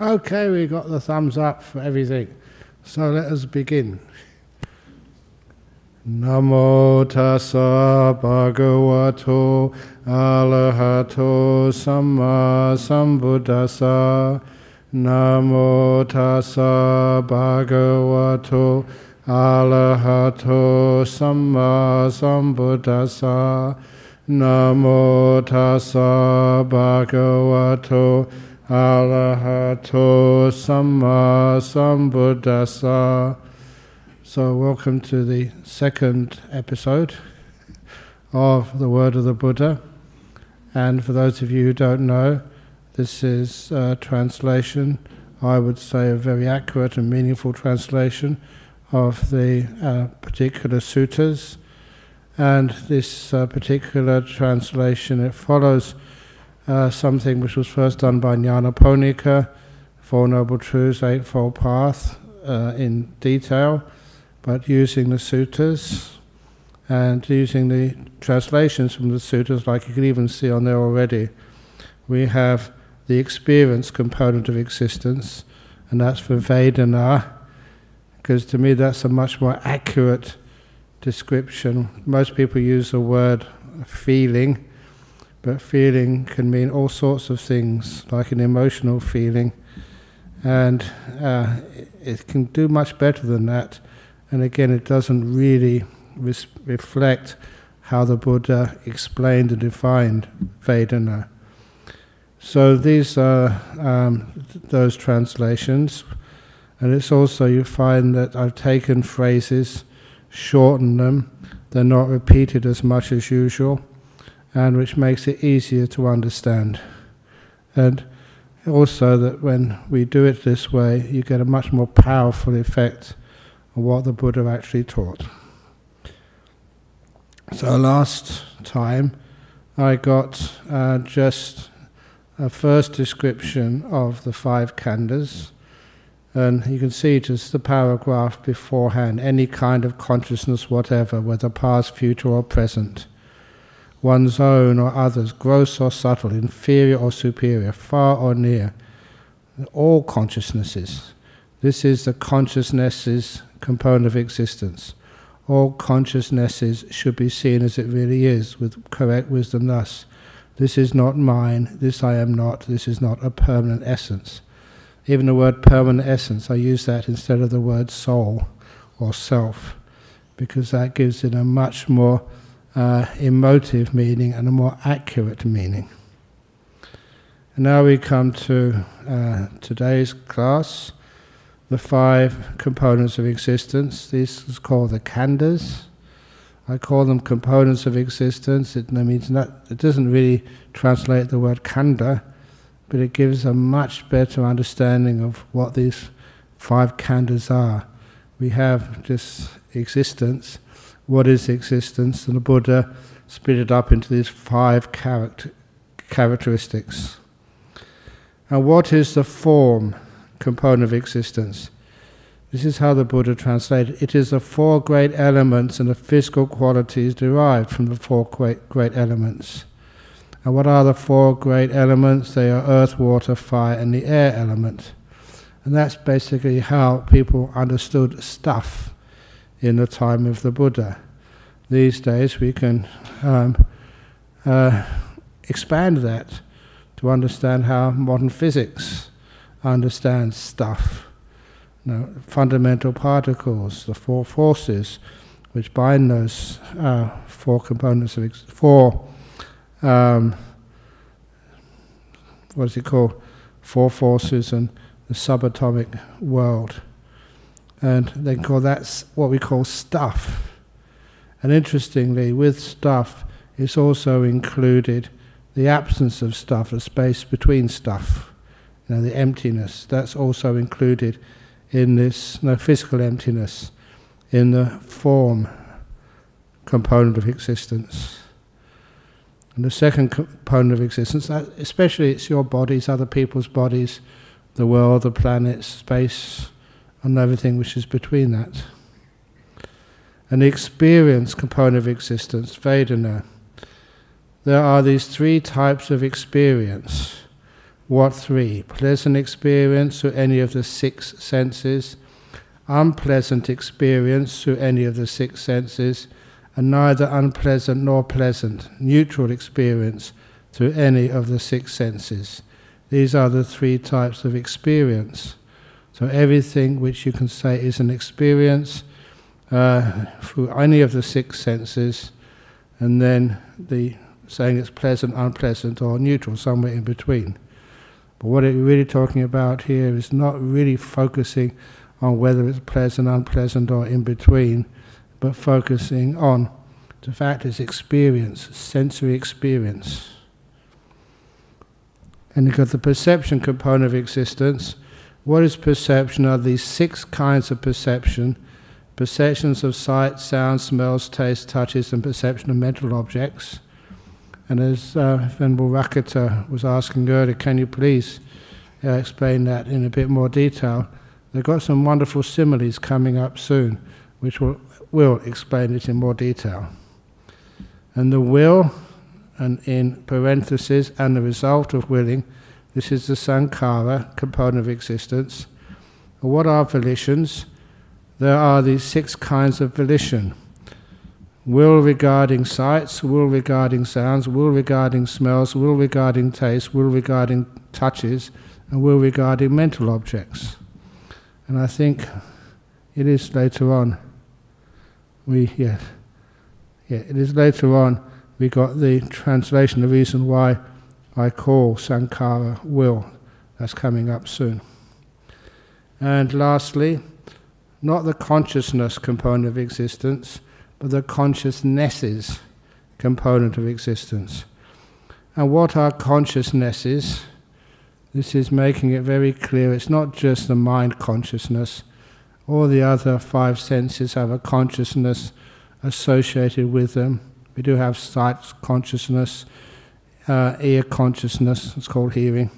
Okay, we got the thumbs up for everything. So let us begin. Namo tassa bhagavato arahato samma sambuddhassa. Namo tassa bhagavato arahato samma sambuddhassa. Namo tassa bhagavato samma sambuddhassa. So, welcome to the second episode of the Word of the Buddha. And for those of you who don't know, this is a translation, I would say a very accurate and meaningful translation of the uh, particular suttas. And this uh, particular translation, it follows uh, something which was first done by Nyanaponika, Four Noble Truths, Eightfold Path, uh, in detail but using the suttas and using the translations from the suttas, like you can even see on there already, we have the experience component of existence, and that's for Vedana, because to me that's a much more accurate description. Most people use the word feeling, but feeling can mean all sorts of things, like an emotional feeling, and uh, it can do much better than that. And again, it doesn't really res- reflect how the Buddha explained and defined Vedana. So these are um, th- those translations, and it's also you find that I've taken phrases, shortened them, they're not repeated as much as usual, and which makes it easier to understand. And also that when we do it this way, you get a much more powerful effect of what the Buddha actually taught. So last time I got uh, just a first description of the five khandhas, and you can see just the paragraph beforehand any kind of consciousness, whatever, whether past, future, or present, one's own or others, gross or subtle, inferior or superior, far or near, all consciousnesses. This is the consciousnesses component of existence. All consciousnesses should be seen as it really is, with correct wisdom thus. This is not mine, this I am not, this is not a permanent essence. Even the word permanent essence, I use that instead of the word soul or self, because that gives it a much more uh, emotive meaning and a more accurate meaning. And now we come to uh, today's class the five components of existence. This is called the khandhas. I call them components of existence. It means not, it doesn't really translate the word khandha, but it gives a much better understanding of what these five khandhas are. We have just existence. What is existence? And the Buddha split it up into these five character, characteristics. And what is the form? component of existence. This is how the Buddha translated it. is the four great elements and the physical qualities derived from the four great, great elements. And what are the four great elements? They are earth, water, fire, and the air element. And that's basically how people understood stuff in the time of the Buddha. These days we can um, uh, expand that to understand how modern physics understands stuff. You know, fundamental particles, the four forces which bind those uh, four components of four. Um, what is it called? Four forces and the subatomic world, and they call that what we call stuff. And interestingly, with stuff, it's also included the absence of stuff, the space between stuff you know, the emptiness, that's also included in this no physical emptiness, in the form component of existence. And the second component of existence, especially it's your bodies, other people's bodies, the world, the planets, space, and everything which is between that. And the experience component of existence, Vedana. There are these three types of experience What three? Pleasant experience through any of the six senses, unpleasant experience through any of the six senses, and neither unpleasant nor pleasant, neutral experience through any of the six senses. These are the three types of experience. So everything which you can say is an experience uh, through any of the six senses, and then the saying it's pleasant, unpleasant, or neutral, somewhere in between. But what we're really talking about here is not really focusing on whether it's pleasant, unpleasant, or in between, but focusing on the fact it's experience, sensory experience. And you've got the perception component of existence. What is perception? Are these six kinds of perception perceptions of sight, sound, smells, taste, touches, and perception of mental objects. And as uh, Venerable Rakata was asking earlier, can you please uh, explain that in a bit more detail? They've got some wonderful similes coming up soon, which will, will explain it in more detail. And the will, and in parentheses, and the result of willing, this is the sankhara component of existence. What are volitions? there are these six kinds of volition will regarding sights, will regarding sounds, will regarding smells, will regarding tastes, will regarding touches, and will regarding mental objects. And I think it is later on. We yeah, yeah, it is later on we got the translation, the reason why I call Sankhara will. That's coming up soon. And lastly, not the consciousness component of existence, but the consciousnesses component of existence. And what are consciousnesses? This is making it very clear it's not just the mind consciousness, all the other five senses have a consciousness associated with them. We do have sight consciousness, uh, ear consciousness, it's called hearing.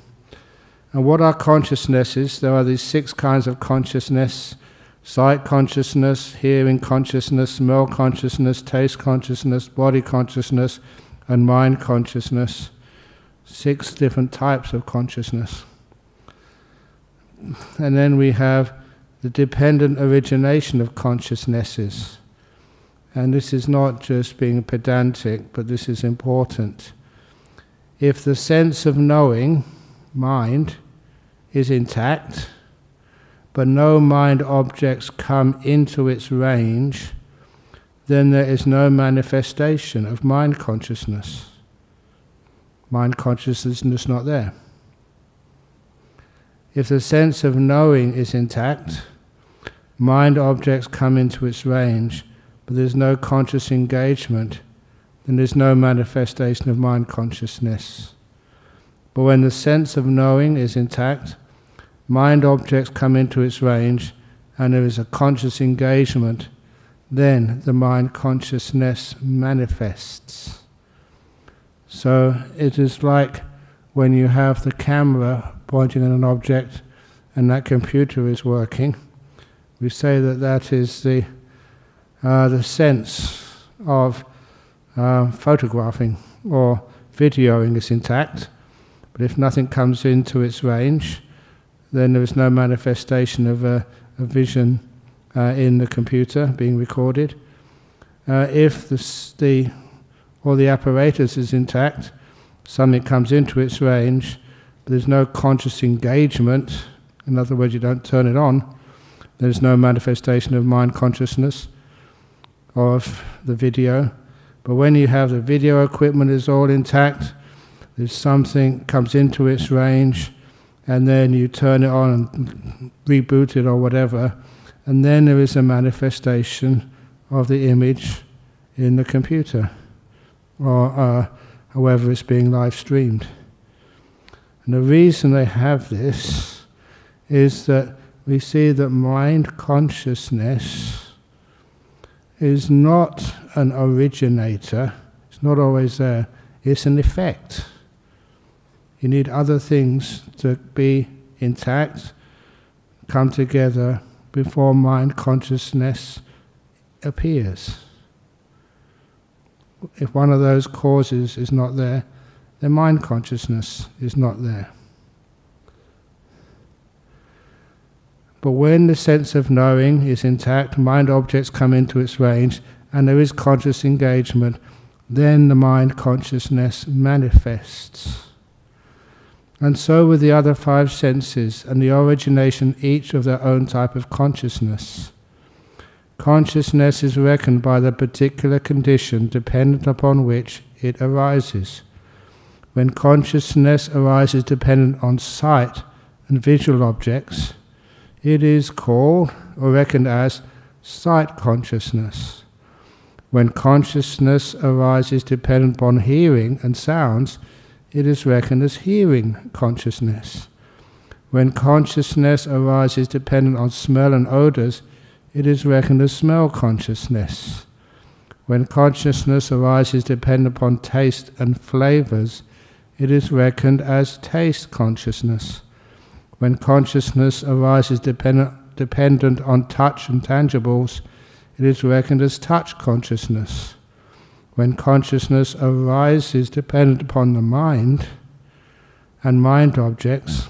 And what are consciousnesses? There are these six kinds of consciousness sight consciousness, hearing consciousness, smell consciousness, taste consciousness, body consciousness, and mind consciousness. Six different types of consciousness. And then we have the dependent origination of consciousnesses. And this is not just being pedantic, but this is important. If the sense of knowing, mind, is intact, but no mind objects come into its range, then there is no manifestation of mind consciousness. Mind consciousness is not there. If the sense of knowing is intact, mind objects come into its range, but there's no conscious engagement, then there's no manifestation of mind consciousness. But when the sense of knowing is intact, mind objects come into its range and there is a conscious engagement, then the mind consciousness manifests. So it is like when you have the camera pointing at an object and that computer is working. We say that that is the, uh, the sense of uh, photographing or videoing is intact, but if nothing comes into its range, then there is no manifestation of a, a vision uh, in the computer being recorded. Uh, if the, the, all the apparatus is intact, something comes into its range, but there's no conscious engagement, in other words, you don't turn it on, there's no manifestation of mind consciousness of the video. But when you have the video equipment is all intact, there's something comes into its range, and then you turn it on and reboot it or whatever, and then there is a manifestation of the image in the computer, or uh, however it's being live streamed. And the reason they have this is that we see that mind consciousness is not an originator, it's not always there, it's an effect. You need other things to be intact, come together before mind consciousness appears. If one of those causes is not there, then mind consciousness is not there. But when the sense of knowing is intact, mind objects come into its range and there is conscious engagement, then the mind consciousness manifests. And so with the other five senses and the origination each of their own type of consciousness. Consciousness is reckoned by the particular condition dependent upon which it arises. When consciousness arises dependent on sight and visual objects, it is called or reckoned as sight consciousness. When consciousness arises dependent upon hearing and sounds, it is reckoned as hearing consciousness. When consciousness arises dependent on smell and odors, it is reckoned as smell consciousness. When consciousness arises dependent upon taste and flavors, it is reckoned as taste consciousness. When consciousness arises dependent, dependent on touch and tangibles, it is reckoned as touch consciousness. When consciousness arises dependent upon the mind and mind objects,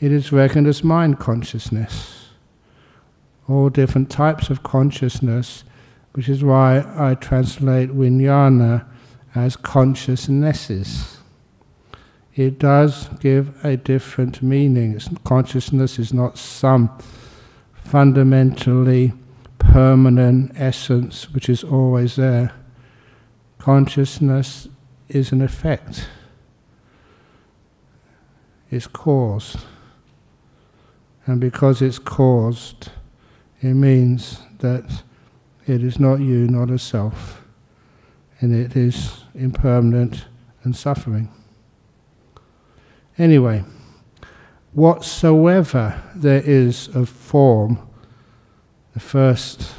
it is reckoned as mind consciousness. All different types of consciousness, which is why I translate vijnana as consciousnesses it does give a different meaning. Consciousness is not some fundamentally permanent essence which is always there. Consciousness is an effect, it's caused. And because it's caused, it means that it is not you, not a self, and it is impermanent and suffering. Anyway, whatsoever there is of form, the first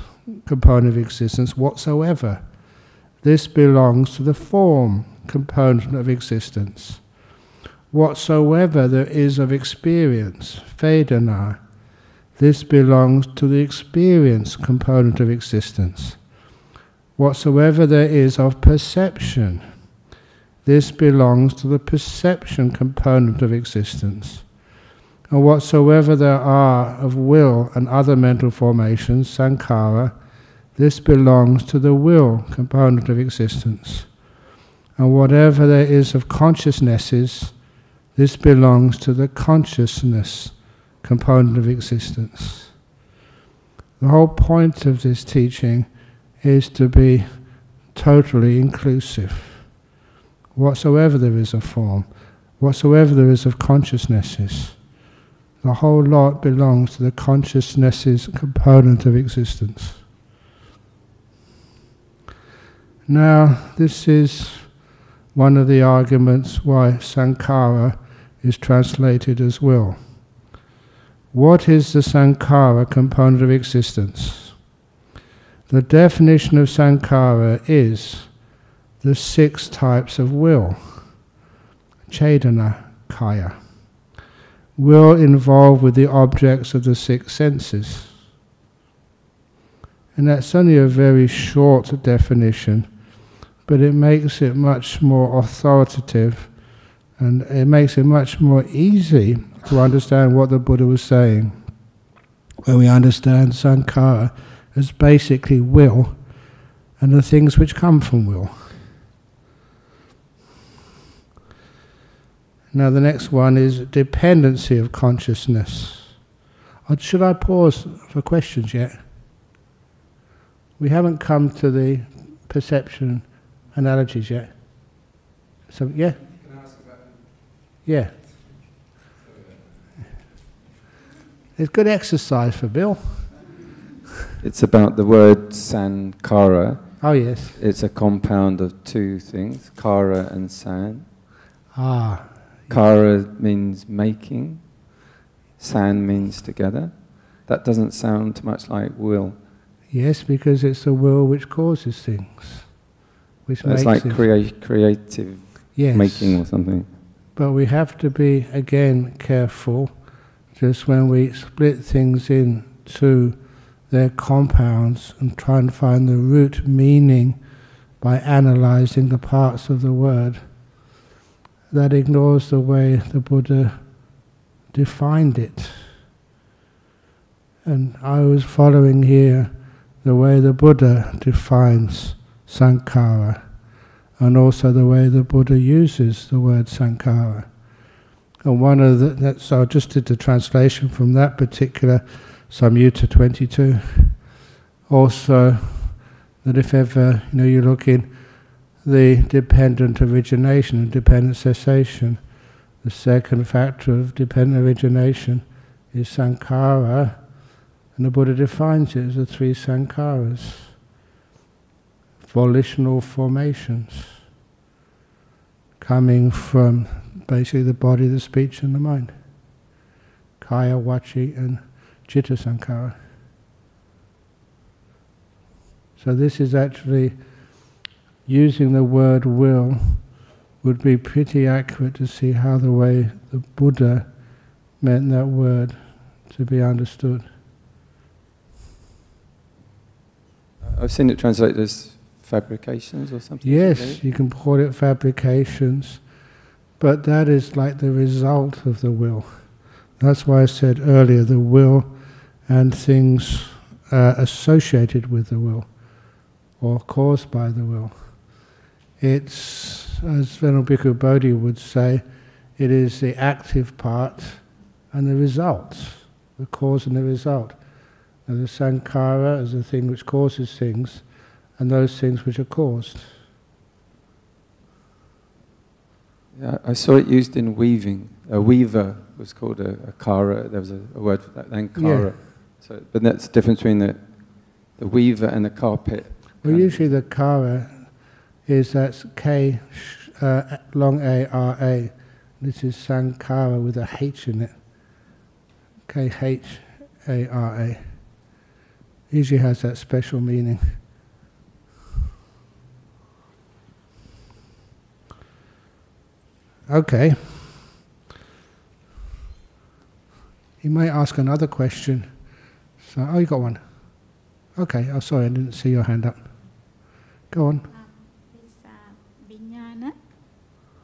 component of existence, whatsoever, this belongs to the form component of existence. Whatsoever there is of experience, Vedana, this belongs to the experience component of existence. Whatsoever there is of perception, this belongs to the perception component of existence. And whatsoever there are of will and other mental formations, sankhara, this belongs to the will component of existence. And whatever there is of consciousnesses, this belongs to the consciousness component of existence. The whole point of this teaching is to be totally inclusive whatsoever there is of form, whatsoever there is of consciousnesses. The whole lot belongs to the consciousnesses component of existence. Now, this is one of the arguments why sankhara is translated as will. What is the sankhara component of existence? The definition of sankhara is the six types of will. Cetana Kaya. Will involved with the objects of the six senses. And that's only a very short definition, but it makes it much more authoritative and it makes it much more easy to understand what the Buddha was saying. When we understand sankhara as basically will and the things which come from will. Now, the next one is dependency of consciousness. Or should I pause for questions yet? We haven't come to the perception analogies yet. So, yeah? Yeah. It's good exercise for Bill. It's about the word sankara. Oh, yes. It's a compound of two things, kara and san. Ah, Kara means making, san means together. That doesn't sound much like will. Yes, because it's the will which causes things. Which makes it's like crea- creative yes. making or something. But we have to be, again, careful just when we split things into their compounds and try and find the root meaning by analyzing the parts of the word that ignores the way the Buddha defined it. And I was following here the way the Buddha defines sankhara and also the way the Buddha uses the word sankhara. And one of the, that, so I just did the translation from that particular Samyutta 22. Also, that if ever you know you look in the dependent origination and dependent cessation, the second factor of dependent origination is sankhara, and the Buddha defines it as the three sankharas volitional formations coming from basically the body, the speech, and the mind. Kaya, Vaci, and Chitta Sankhara. So this is actually using the word will would be pretty accurate to see how the way the Buddha meant that word to be understood. I've seen it translated as fabrications or something. Yes, you can call it fabrications, but that is like the result of the will. That's why I said earlier the will and things uh, associated with the will or caused by the will. It's, as Venerable Bhikkhu Bodhi would say, it is the active part and the result, the cause and the result. And the sankhara is the thing which causes things, and those things which are caused. Yeah, I saw it used in weaving. A weaver was called a, a kara. There was a, a word for that, then kara. Yeah. So, but that's the difference between the, the weaver and the carpet. Well, usually the kara is that's K uh, long A R A. This is Sankhara with a H in it. K H A R A. Usually has that special meaning. Okay. You may ask another question. So, oh, you got one. Okay. Oh, sorry, I didn't see your hand up. Go on. Um, this uh, vijnana,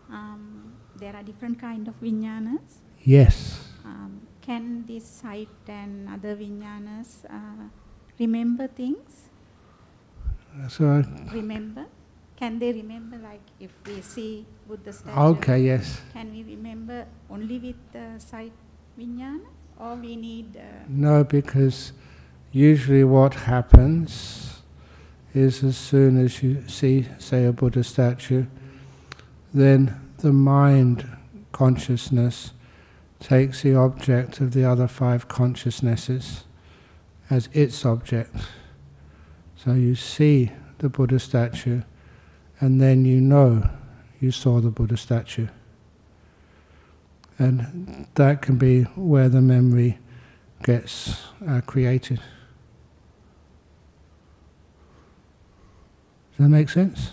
um, there are different kind of vijnanas. Yes. Um, can this sight and other vijnanas uh, remember things? So. Remember. Can they remember, like if we see Buddha statue? Okay, yes. Can we remember only with the sight vijnana, or we need? Uh, no, because usually what happens is as soon as you see, say, a Buddha statue, then the mind consciousness takes the object of the other five consciousnesses as its object. So you see the Buddha statue and then you know you saw the Buddha statue. And that can be where the memory gets uh, created. Does that make sense?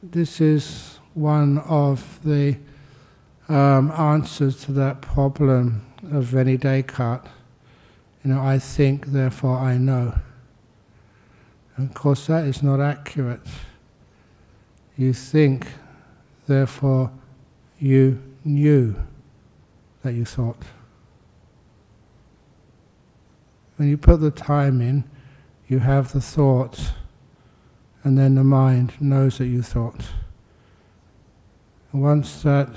This is one of the um, answers to that problem of Rene Descartes. You know, I think, therefore I know. And of course, that is not accurate. You think, therefore, you knew that you thought. When you put the time in, you have the thought, and then the mind knows that you thought. Once that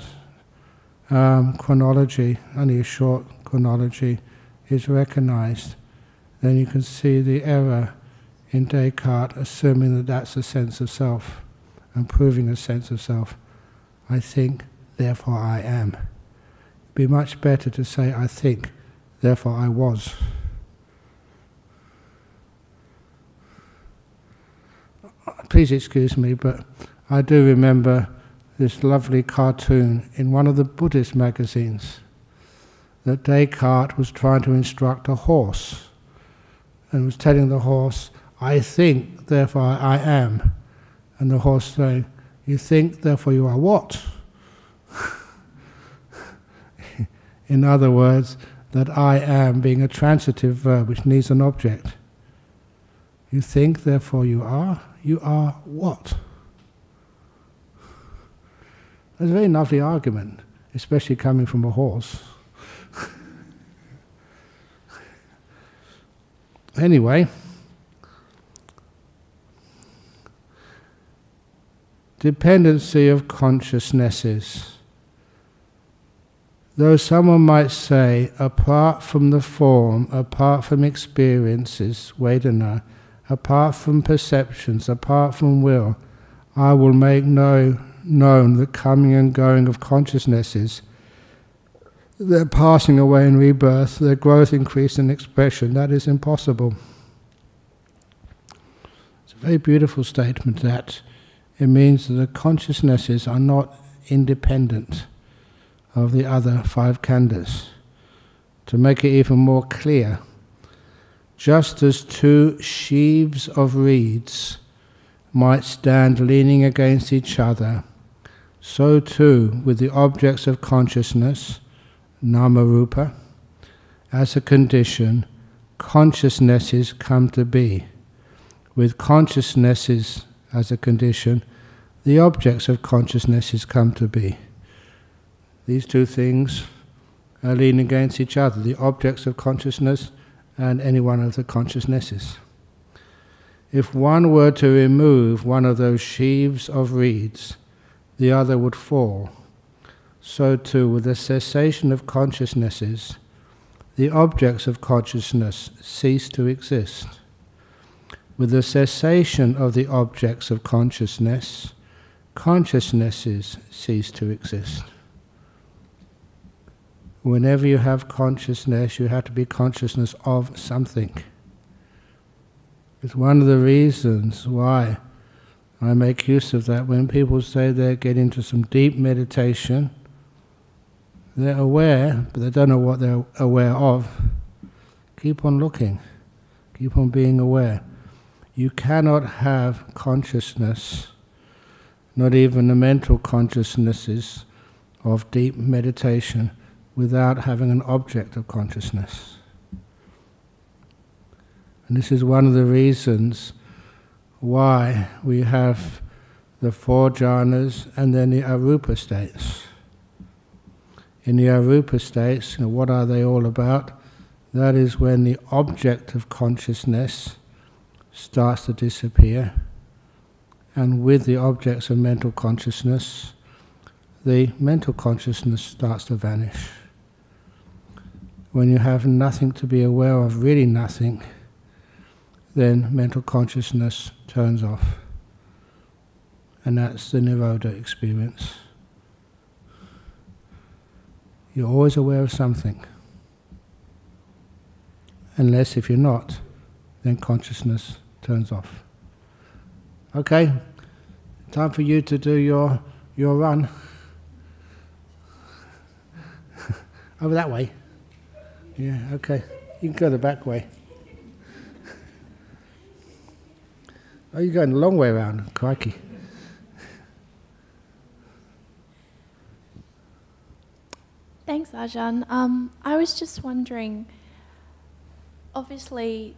um, chronology, only a short chronology, is recognized, then you can see the error in Descartes, assuming that that's a sense of self and proving a sense of self. I think, therefore I am. It'd be much better to say, I think, therefore I was. Please excuse me, but I do remember this lovely cartoon in one of the Buddhist magazines that Descartes was trying to instruct a horse and was telling the horse, I think, therefore I am. And the horse saying, You think, therefore you are what? In other words, that I am being a transitive verb which needs an object. You think, therefore you are. You are what? That's a very lovely argument, especially coming from a horse. anyway, dependency of consciousnesses. Though someone might say, apart from the form, apart from experiences, Vedana, apart from perceptions, apart from will, I will make know, known the coming and going of consciousnesses, their passing away in rebirth, their growth, increase and expression. That is impossible. It's a very beautiful statement that it means that the consciousnesses are not independent of the other five khandhas. To make it even more clear, just as two sheaves of reeds might stand leaning against each other, so too with the objects of consciousness, namarupa, as a condition, consciousnesses come to be. With consciousnesses as a condition, the objects of consciousnesses come to be. These two things are leaning against each other the objects of consciousness and any one of the consciousnesses. If one were to remove one of those sheaves of reeds, the other would fall. So too, with the cessation of consciousnesses, the objects of consciousness cease to exist. With the cessation of the objects of consciousness, consciousnesses cease to exist. Whenever you have consciousness, you have to be consciousness of something. It's one of the reasons why I make use of that when people say they get into some deep meditation. They're aware, but they don't know what they're aware of. Keep on looking, keep on being aware. You cannot have consciousness, not even the mental consciousnesses of deep meditation, without having an object of consciousness. And this is one of the reasons why we have the four jhanas and then the arupa states. In the arupa states, you know, what are they all about? That is when the object of consciousness starts to disappear, and with the objects of mental consciousness, the mental consciousness starts to vanish. When you have nothing to be aware of, really nothing, then mental consciousness turns off. And that's the Nirodha experience. You're always aware of something. Unless if you're not, then consciousness turns off. Okay, time for you to do your, your run. Over that way. Yeah, okay. You can go the back way. Oh, you're going a long way around, crikey. Thanks, Ajahn. Um, I was just wondering, obviously,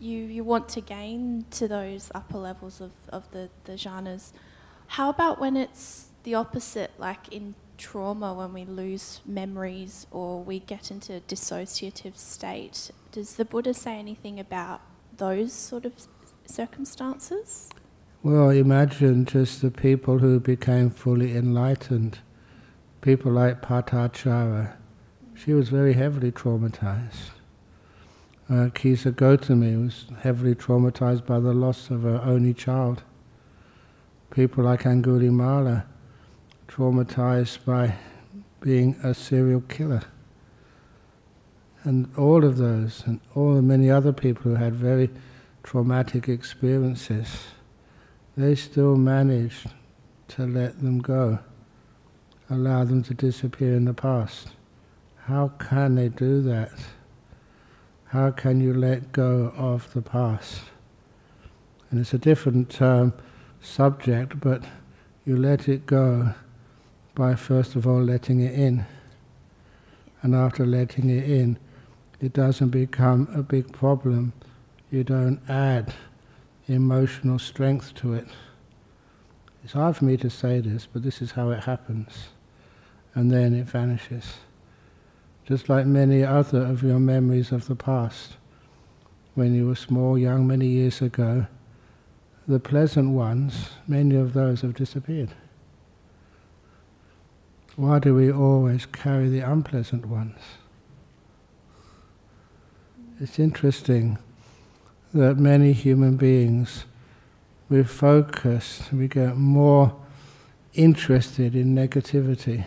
you, you want to gain to those upper levels of, of the, the jhanas. How about when it's the opposite, like in trauma, when we lose memories or we get into a dissociative state? Does the Buddha say anything about those sort of circumstances? Well, imagine just the people who became fully enlightened. People like Patachara. She was very heavily traumatized uh, Kisa Gotami was heavily traumatized by the loss of her only child. People like Angulimala, traumatized by being a serial killer. And all of those, and all the many other people who had very traumatic experiences, they still managed to let them go, allow them to disappear in the past. How can they do that? How can you let go of the past? And it's a different um, subject, but you let it go by first of all letting it in. And after letting it in, it doesn't become a big problem. You don't add emotional strength to it. It's hard for me to say this, but this is how it happens. And then it vanishes just like many other of your memories of the past. when you were small, young, many years ago, the pleasant ones, many of those have disappeared. Why do we always carry the unpleasant ones? It's interesting that many human beings, we focus, we get more interested in negativity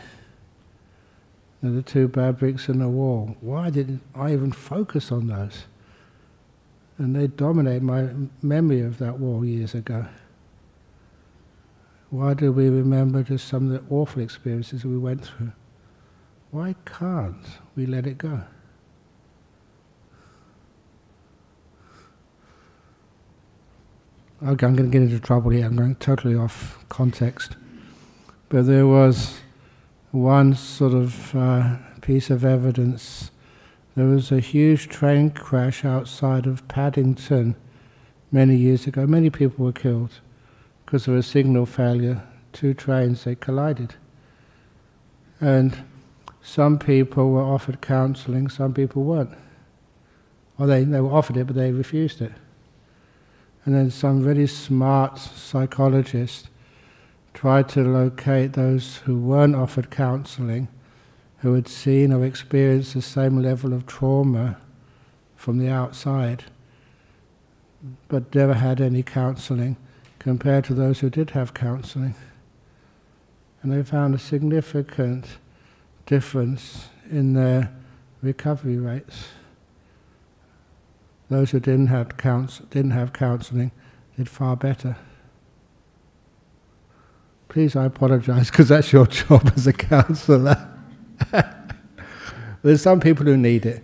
than the two bad bricks in the wall. Why did I even focus on those? And they dominate my memory of that wall years ago. Why do we remember just some of the awful experiences we went through? Why can't we let it go? Okay, I'm going to get into trouble here. I'm going totally off context. But there was one sort of uh, piece of evidence. There was a huge train crash outside of Paddington many years ago. Many people were killed because of a signal failure. Two trains, they collided. And some people were offered counseling, some people weren't. Or they, they were offered it, but they refused it. And then some very smart psychologists tried to locate those who weren't offered counseling, who had seen or experienced the same level of trauma from the outside, but never had any counseling, compared to those who did have counseling. And they found a significant difference in their recovery rates. Those who didn't have, counsel, didn't have counseling did far better. Please, I apologize because that's your job as a counselor. There's some people who need it,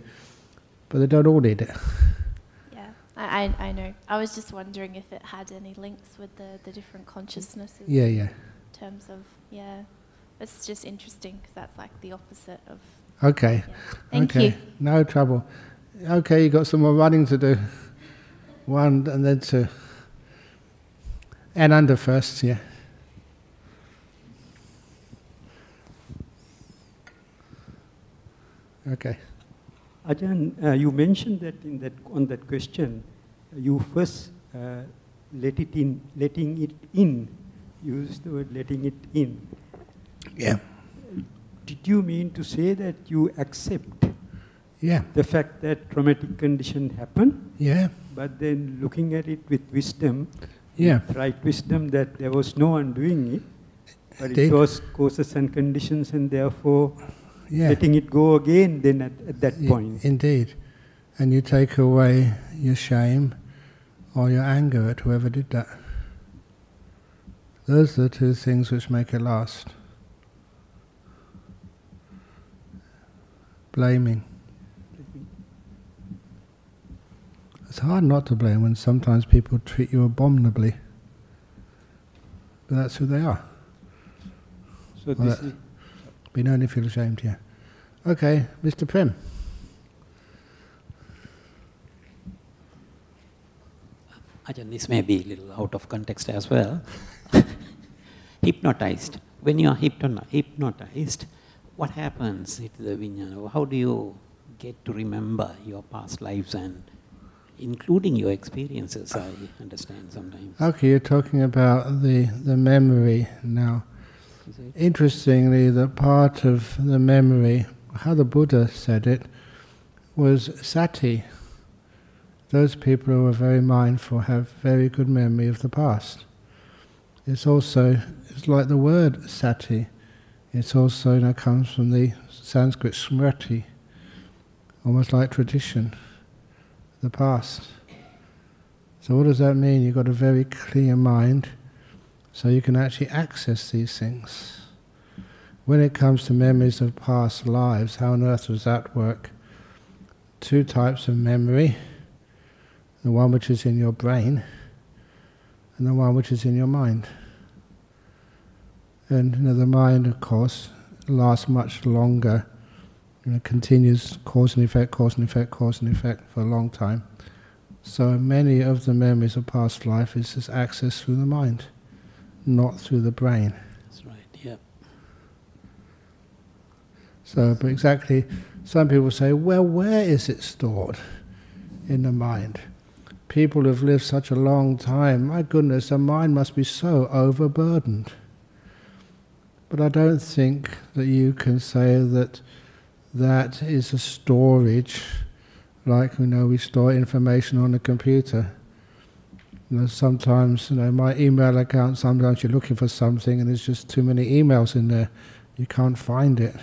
but they don't all need it. Yeah, I, I, I know. I was just wondering if it had any links with the, the different consciousnesses. Yeah, yeah. In terms of, yeah. It's just interesting because that's like the opposite of. Okay. Yeah. Thank okay. you. No trouble. Okay, you've got some more running to do. One and then two. And under first, yeah. Okay. Ajahn, uh, you mentioned that in that on that question, you first uh, let it in, letting it in. You used the word letting it in. Yeah. Did you mean to say that you accept Yeah. the fact that traumatic condition happened, Yeah. but then looking at it with wisdom, Yeah. right wisdom that there was no one doing it, but it was causes and conditions, and therefore Yeah. letting it go again. Then at, at that I- point, Indeed. And you take away your shame or your anger at whoever did that. Those are the two things which make it last. Blaming. It's hard not to blame when sometimes people treat you abominably. But that's who they are. so Well, this that- is. Be known if you're ashamed, yeah. Okay, Mr. Prim. Ajahn, this may be a little out of context as well. hypnotized. When you are hypnotized, what happens to the vijnana? How do you get to remember your past lives and including your experiences, I understand sometimes. Okay, you're talking about the, the memory now. Interestingly, the part of the memory, how the Buddha said it, was sati. Those people who are very mindful have very good memory of the past. It's also, it's like the word sati. It's also, you know, comes from the Sanskrit smriti, almost like tradition, the past. So what does that mean? You've got a very clear mind, so you can actually access these things. When it comes to memories of past lives, how on earth does that work? Two types of memory the one which is in your brain and the one which is in your mind. And you know, the mind, of course, lasts much longer, you know, continues cause and effect, cause and effect, cause and effect for a long time. So many of the memories of past life is just accessed through the mind, not through the brain. That's right, yeah. So, but exactly, some people say, well, where is it stored in the mind? people who've lived such a long time, my goodness, their mind must be so overburdened. But I don't think that you can say that that is a storage like you know we store information on a computer. You know, sometimes you know my email account. Sometimes you're looking for something and there's just too many emails in there. You can't find it.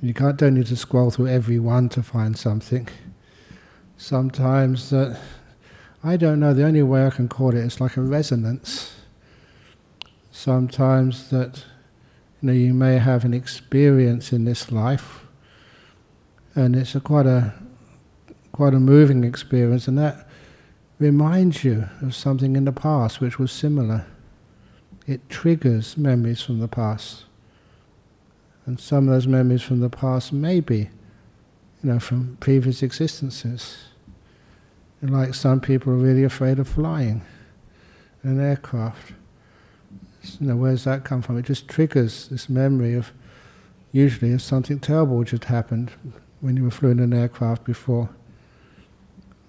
You can't, don't need to scroll through every one to find something. Sometimes that I don't know. The only way I can call it is like a resonance. Sometimes that you know you may have an experience in this life, and it's a quite a quite a moving experience, and that reminds you of something in the past which was similar. It triggers memories from the past. And some of those memories from the past may be, you know, from previous existences. like some people are really afraid of flying in an aircraft. You know, where does that come from? It just triggers this memory of, usually, of something terrible which had happened when you were flew in an aircraft before.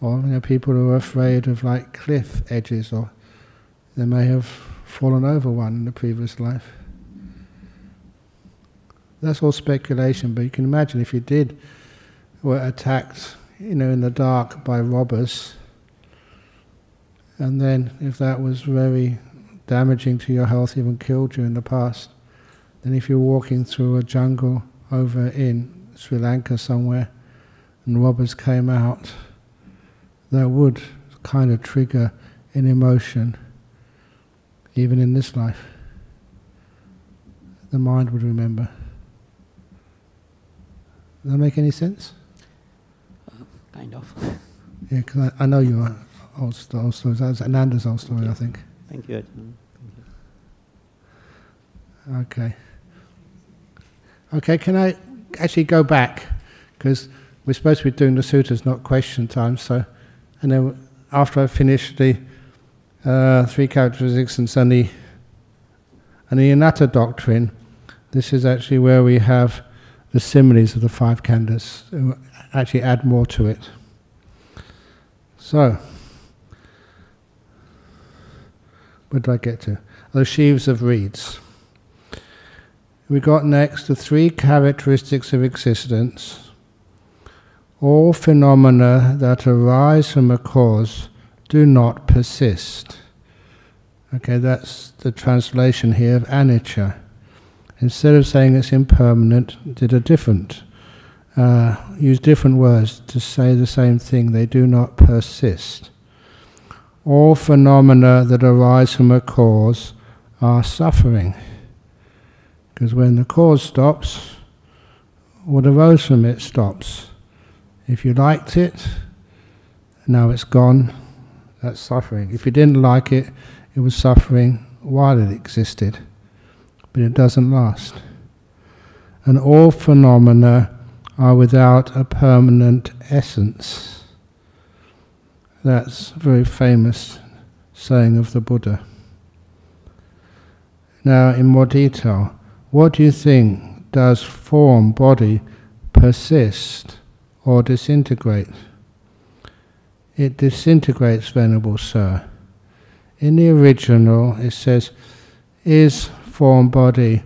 Or you know, people who are afraid of like cliff edges, or they may have fallen over one in the previous life. That's all speculation, but you can imagine if you did were attacked, you know, in the dark by robbers, and then if that was very damaging to your health, even killed you in the past, then if you're walking through a jungle over in Sri Lanka somewhere, and robbers came out, that would kind of trigger an emotion, even in this life. The mind would remember. Does that make any sense? Uh, kind of. Yeah, because I, I, know your old, old stories. That's Ananda's old story, I think. Thank you, Okay. Okay, can I actually go back? Because we're supposed to be doing the sutras, not question time. So, and then after I finish the uh, three characteristics and the and the anatta doctrine, this is actually where we have the similes of the five khandhas actually add more to it. So, where did I get to? The sheaves of reeds. We got next the three characteristics of existence. All phenomena that arise from a cause do not persist. Okay, that's the translation here of anicca instead of saying it's impermanent, did a different, uh, use different words to say the same thing. They do not persist. All phenomena that arise from a cause are suffering. Because when the cause stops, what arose from it stops. If you liked it, now it's gone, that's suffering. If you didn't like it, it was suffering while it existed but it doesn't last. And all phenomena are without a permanent essence. That's a very famous saying of the Buddha. Now, in more detail, what do you think does form, body, persist or disintegrate? It disintegrates, Venerable Sir. In the original, it says, is form body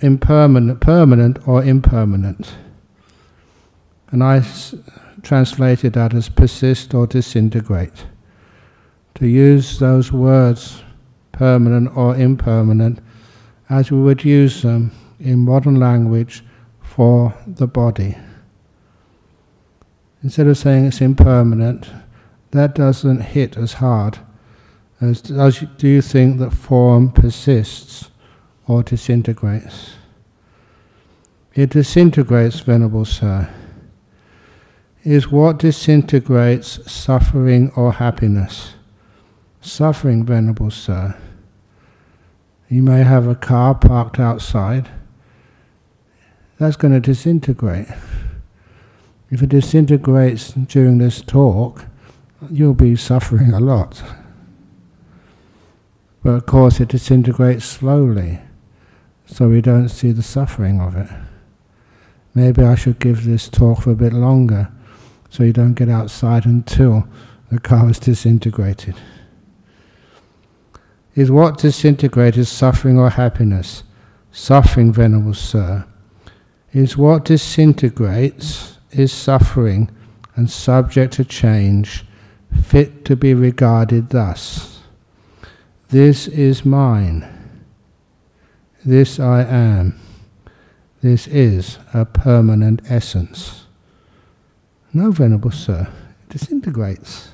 impermanent, permanent or impermanent. And I translated that as persist or disintegrate. To use those words, permanent or impermanent, as we would use them in modern language for the body. Instead of saying it's impermanent, that doesn't hit as hard as do you think that form persists or disintegrates? It disintegrates, Venerable Sir. Is what disintegrates suffering or happiness? Suffering, Venerable Sir. You may have a car parked outside. That's going to disintegrate. If it disintegrates during this talk, you'll be suffering a lot. But of course, it disintegrates slowly, so we don't see the suffering of it. Maybe I should give this talk for a bit longer, so you don't get outside until the car is disintegrated. Is what disintegrates suffering or happiness? Suffering, Venerable Sir. Is what disintegrates is suffering and subject to change, fit to be regarded thus. This is mine. This I am. This is a permanent essence. No, Venerable Sir, it disintegrates.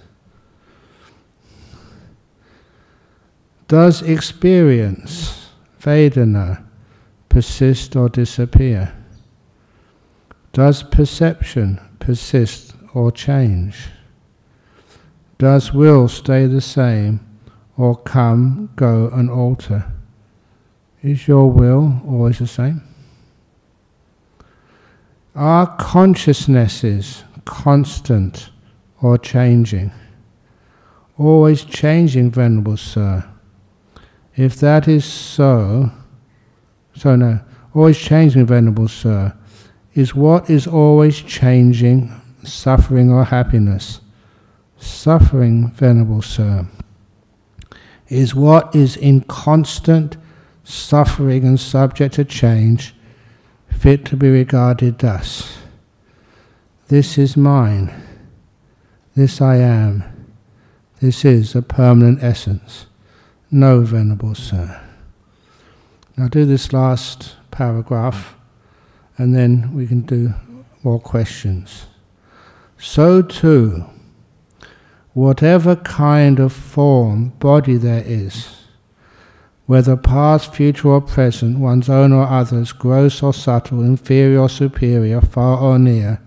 Does experience, Vedana, persist or disappear? Does perception persist or change? Does will stay the same or come, go, and alter? Is your will always the same? Are consciousnesses constant or changing? Always changing, Venerable Sir. If that is so, so no, always changing, Venerable Sir, is what is always changing, suffering or happiness? Suffering, Venerable Sir, is what is in constant suffering and subject to change fit to be regarded thus. This is mine. This I am. This is a permanent essence. No, Venerable Sir. Now do this last paragraph and then we can do more questions. So too, whatever kind of form, body there is, whether past, future, or present, one's own or others, gross or subtle, inferior or superior, far or near,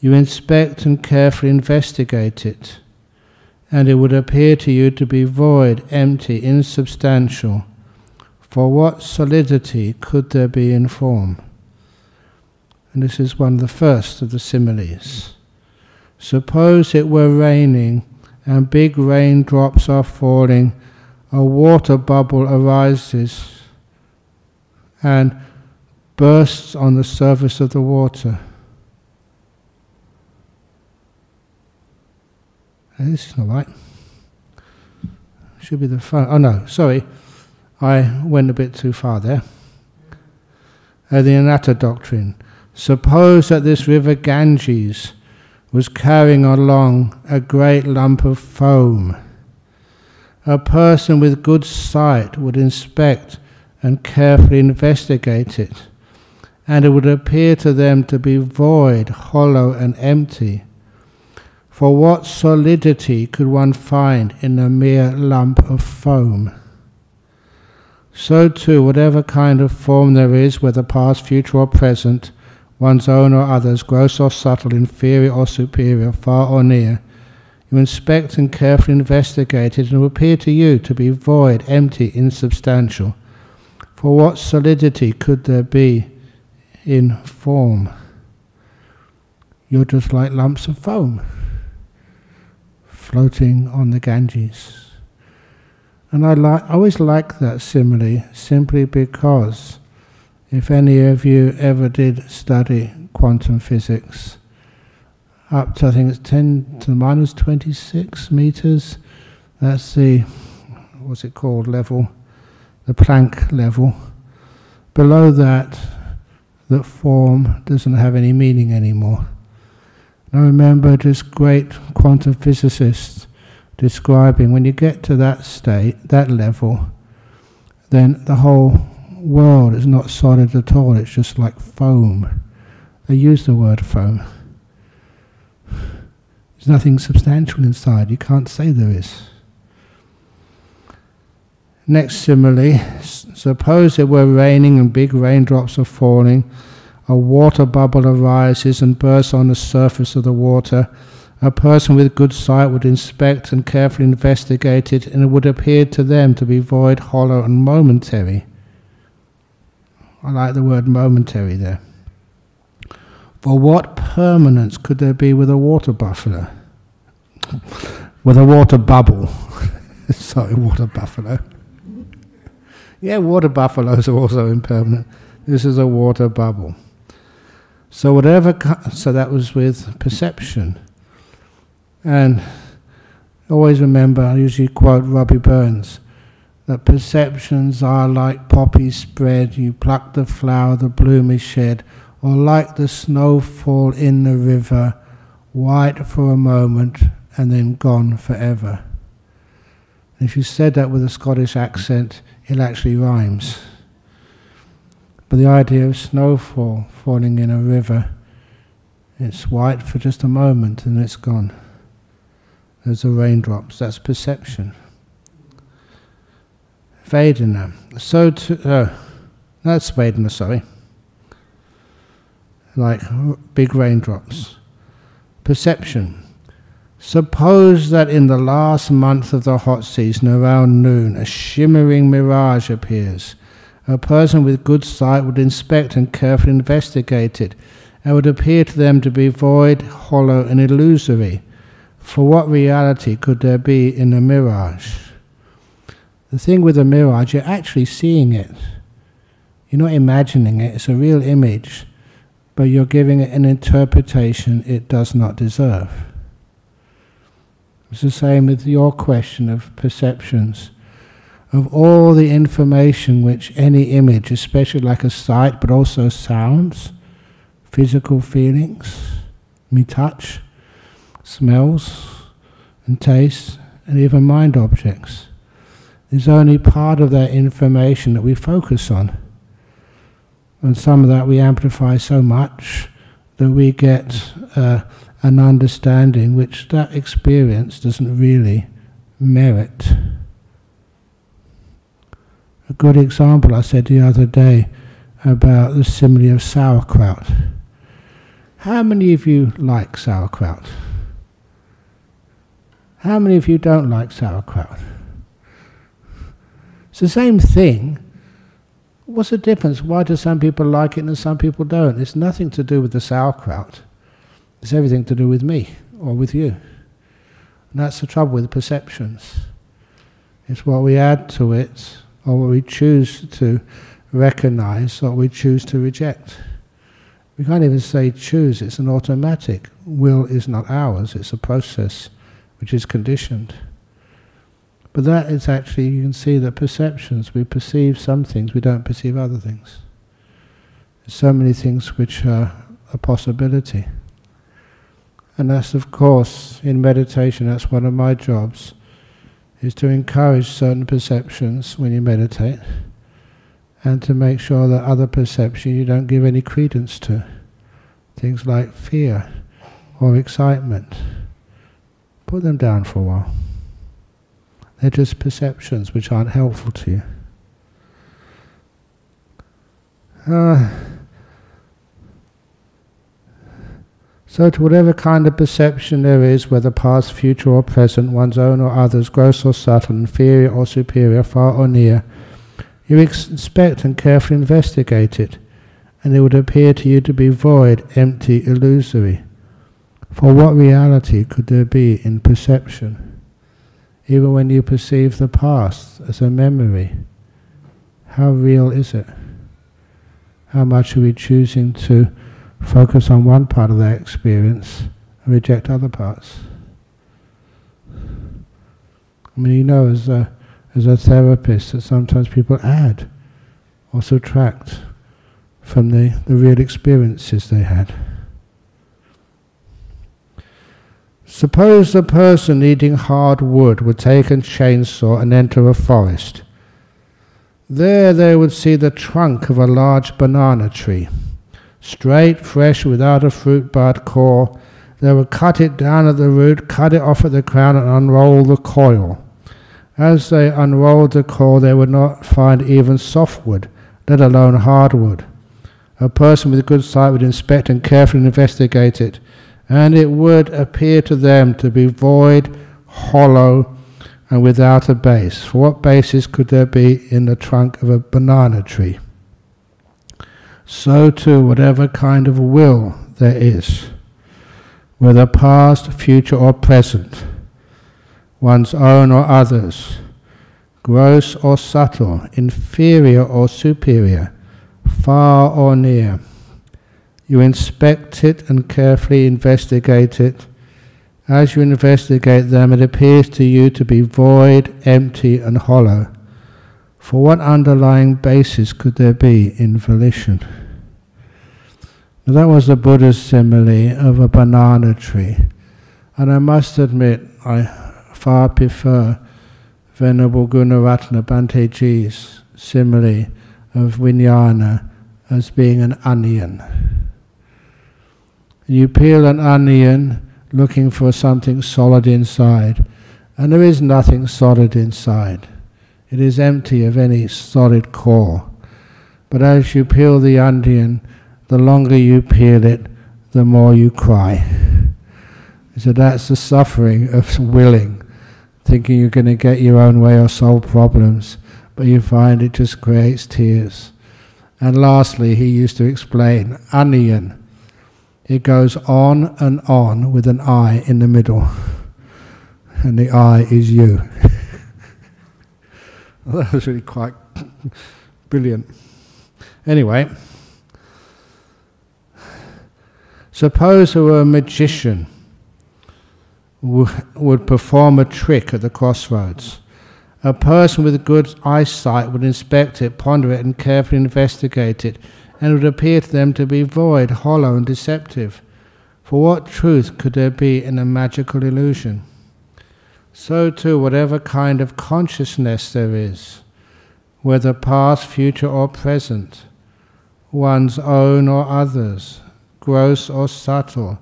you inspect and carefully investigate it, and it would appear to you to be void, empty, insubstantial. For what solidity could there be in form? And this is one of the first of the similes. Suppose it were raining, and big raindrops are falling a water bubble arises and bursts on the surface of the water. This is not right. Should be the. Oh no, sorry. I went a bit too far there. Uh, the Anatta doctrine. Suppose that this river Ganges was carrying along a great lump of foam a person with good sight would inspect and carefully investigate it, and it would appear to them to be void, hollow, and empty. For what solidity could one find in a mere lump of foam? So too, whatever kind of form there is, whether past, future, or present, one's own or others, gross or subtle, inferior or superior, far or near, you inspect and carefully investigate it, and it will appear to you to be void, empty, insubstantial. For what solidity could there be in form? You're just like lumps of foam floating on the Ganges. And I, like, I always like that simile simply because if any of you ever did study quantum physics, up to I think it's 10 to the minus 26 meters. That's the, what's it called, level, the Planck level. Below that, the form doesn't have any meaning anymore. I remember this great quantum physicist describing when you get to that state, that level, then the whole world is not solid at all, it's just like foam. They use the word foam. There's nothing substantial inside. You can't say there is. Next simile, suppose it were raining and big raindrops are falling, a water bubble arises and bursts on the surface of the water. A person with good sight would inspect and carefully investigate it, and it would appear to them to be void, hollow, and momentary. I like the word momentary there. For what permanence could there be with a water buffalo? With a water bubble. Sorry, water buffalo. Yeah, water buffaloes are also impermanent. This is a water bubble. So whatever, so that was with perception. And always remember, I usually quote Robbie Burns, that perceptions are like poppies spread, you pluck the flower, the bloom is shed, or like the snowfall in the river, white for a moment and then gone forever. And If you said that with a Scottish accent, it actually rhymes. But the idea of snowfall falling in a river, it's white for just a moment and it's gone. There's the raindrops, that's perception. Vedana. So to, uh, that's Vedana, sorry. Like big raindrops. Perception. Suppose that in the last month of the hot season, around noon, a shimmering mirage appears. A person with good sight would inspect and carefully investigate it, and would appear to them to be void, hollow, and illusory. For what reality could there be in a mirage? The thing with a mirage, you're actually seeing it. You're not imagining it, it's a real image, but you're giving it an interpretation it does not deserve. It's the same with your question of perceptions. Of all the information which any image, especially like a sight, but also sounds, physical feelings, me touch, smells, and tastes, and even mind objects, is only part of that information that we focus on. And some of that we amplify so much that we get uh, an understanding which that experience doesn't really merit. A good example I said the other day about the simile of sauerkraut. How many of you like sauerkraut? How many of you don't like sauerkraut? It's the same thing. What's the difference? Why do some people like it and some people don't? It's nothing to do with the sauerkraut. It's everything to do with me or with you. And that's the trouble with perceptions. It's what we add to it or we choose to recognize or we choose to reject. We can't even say choose, it's an automatic. Will is not ours, it's a process which is conditioned. But that is actually, you can see that perceptions, we perceive some things, we don't perceive other things. There's so many things which are a possibility. And that's, of course, in meditation, that's one of my jobs, is to encourage certain perceptions when you meditate and to make sure that other perceptions you don't give any credence to. Things like fear or excitement. Put them down for a while. They're just perceptions which aren't helpful to you. Uh, So, to whatever kind of perception there is, whether past, future, or present, one's own or others, gross or subtle, inferior or superior, far or near, you inspect and carefully investigate it, and it would appear to you to be void, empty, illusory. For what reality could there be in perception? Even when you perceive the past as a memory, how real is it? How much are we choosing to focus on one part of that experience and reject other parts. I mean, you know, as a, as a therapist, that sometimes people add or subtract from the, the real experiences they had. Suppose a person eating hard wood would take a chainsaw and enter a forest. There they would see the trunk of a large banana tree straight, fresh, without a fruit bud core. They would cut it down at the root, cut it off at the crown, and unroll the coil. As they unrolled the coil, they would not find even softwood, let alone hardwood. A person with good sight would inspect and carefully investigate it, and it would appear to them to be void, hollow, and without a base. For what basis could there be in the trunk of a banana tree? So too whatever kind of will there is, whether past, future, or present, one's own or others, gross or subtle, inferior or superior, far or near. You inspect it and carefully investigate it, As you investigate them, it appears to you to be void, empty, and hollow. For what underlying basis could there be in volition? Now that was the Buddha's simile of a banana tree. And I must admit, I far prefer Venerable Gunaratana Bhanteji's simile of vijnana as being an onion. You peel an onion looking for something solid inside, and there is nothing solid inside. It is empty of any solid core. But as you peel the onion, the longer you peel it, the more you cry. So that's the suffering of willing, thinking you're going to get your own way or solve problems, but you find it just creates tears. And lastly, he used to explain onion. It goes on and on with an eye in the middle, and the eye is you. that was really quite brilliant. Anyway, suppose a magician would perform a trick at the crossroads. A person with good eyesight would inspect it, ponder it, and carefully investigate it, and it would appear to them to be void, hollow, and deceptive. For what truth could there be in a magical illusion? So, too, whatever kind of consciousness there is, whether past, future, or present, one's own or others, gross or subtle,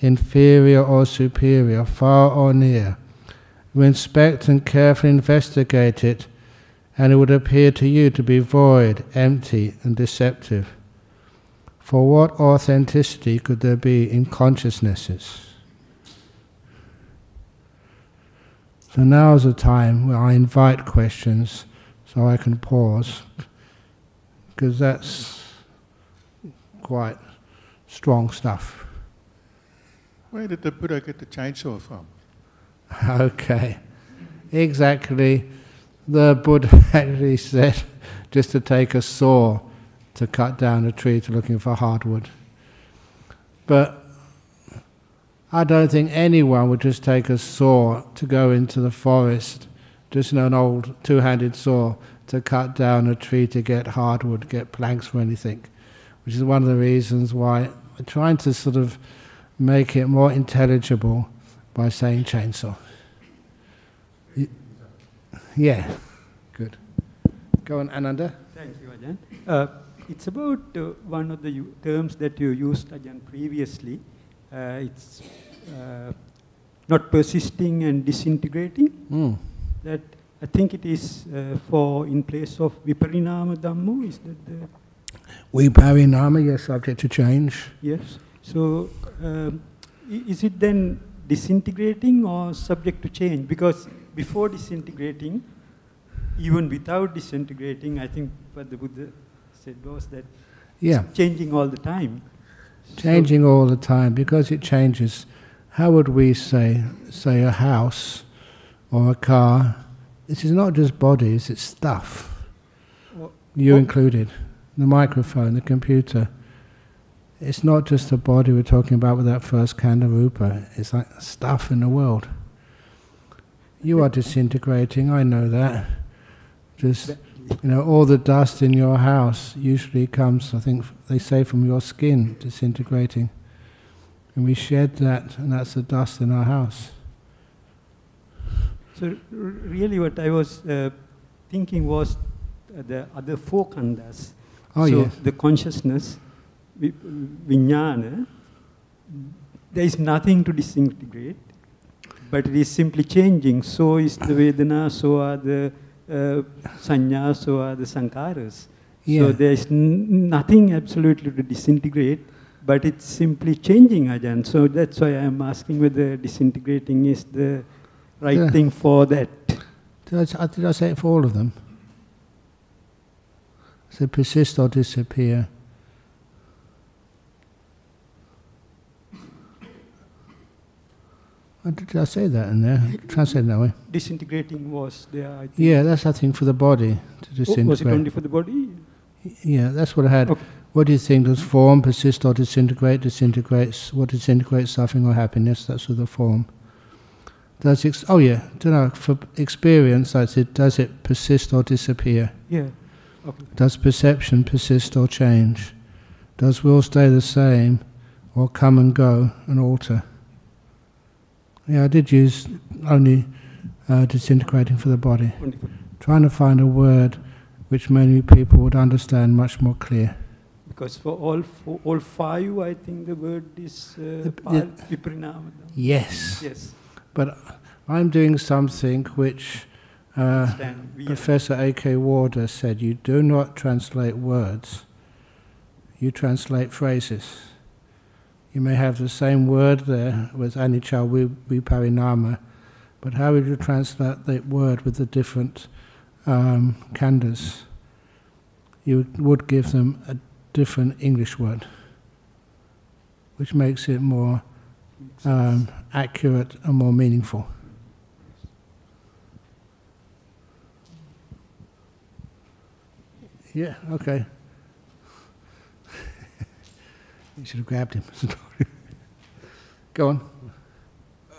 inferior or superior, far or near. You inspect and carefully investigate it, and it would appear to you to be void, empty, and deceptive. For what authenticity could there be in consciousnesses? So now is the time where I invite questions so I can pause, because that's quite strong stuff. Where did the Buddha get the chainsaw from? Okay, exactly. The Buddha actually said just to take a saw to cut down a tree to looking for hardwood. But I don't think anyone would just take a saw to go into the forest, just an old two-handed saw to cut down a tree to get hardwood, get planks or anything, which is one of the reasons why I'm trying to sort of make it more intelligible by saying chainsaw. Yeah, good. Go on, Ananda. Thank you, Ajahn. Uh, it's about uh, one of the terms that you used, Ajahn, previously. Uh, it's not persisting and disintegrating. Mm. That I think it is uh, for in place of viparinama dhammo. Is that the Viparinama, yes, subject to change. yes? So um, is it then disintegrating or subject to change? Because before disintegrating, even without disintegrating, I think what the Buddha said was that Yeah, it's changing all the time. changing all the time because it changes. How would we say, say a house or a car? This is not just bodies, it's stuff. Well, You well- included. The microphone, the computer. It's not just the body we're talking about with that first khandha rupa. It's like stuff in the world. You are disintegrating, I know that. Just, you know, all the dust in your house usually comes, I think they say, from your skin disintegrating. And we shed that, and that's the dust in our house. So really what I was uh, thinking was uh, the other four khandas. Oh, so yes. the consciousness, vijnana, there is nothing to disintegrate, but it is simply changing. So is the Vedana, so are the uh, sanya, so are the sankharas. Yeah. So there is n- nothing absolutely to disintegrate, but it's simply changing, Ajahn. So that's why I'm asking whether disintegrating is the right Yeah. thing for that. Did I, did I say it for all of them? So persist or disappear. Did I say that in there? Translate that way. Disintegrating was there, I think. Yeah, that's I think for the body to Oh, was it disintegrate. only for the body? Yeah, that's what I had. Okay. What do you think? Does form persist or disintegrate? Disintegrates. What disintegrates? Suffering or happiness? That's with the form. Does ex- oh yeah, don't know for experience. I said, does it persist or disappear? Yeah. Okay. Does perception persist or change? Does will stay the same, or come and go and alter? Yeah, I did use only uh, disintegrating for the body, Wonderful. trying to find a word which many people would understand much more clear. Because for all four, all five, I think the word is uh, The- the- Yes, Yes. but I'm doing something which uh, Understand. We are- Professor A.K. Warder said you do not translate words, you translate phrases. You may have the same word there with anicca vi- viparinama, but how would you translate that word with the different um, khandhas? You would give them a different English word, which makes it more um, accurate and more meaningful. Yeah, okay. you should have grabbed him. Go on.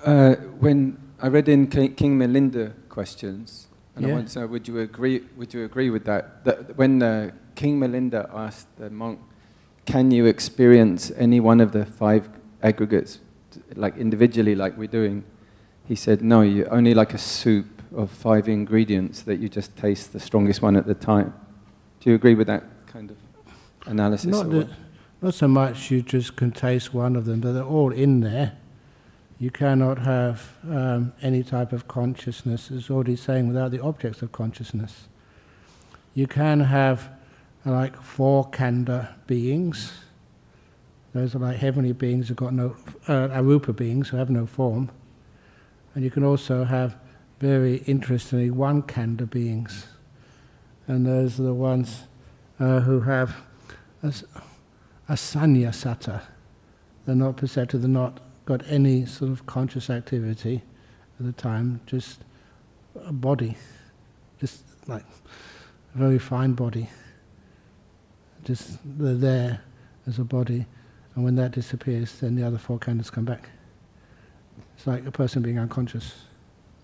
Uh, when I read in King, Milinda questions, and I Yeah. want to know, would you agree? Would you agree with that? That when uh, King Milinda asked the monk, "Can you experience any one of the five aggregates, like individually, like we're doing?" He said, "No, you're only like a soup of five ingredients that you just taste the strongest one at the time." Do you agree with that kind of analysis? Not, the, not so much you just can taste one of them, but they're all in there. You cannot have um, any type of consciousness, as already saying, without the objects of consciousness. You can have uh, like four khandha beings. Those are like heavenly beings who've got no, uh, arupa beings who have no form. And you can also have, very interestingly, one khandha beings. And those are the ones uh, who have a, a. They're not perceptive, they're not got any sort of conscious activity at the time, just a body, just like a very fine body. Just they're there as a body, and when that disappears, then the other four khandhas come back. It's like a person being unconscious.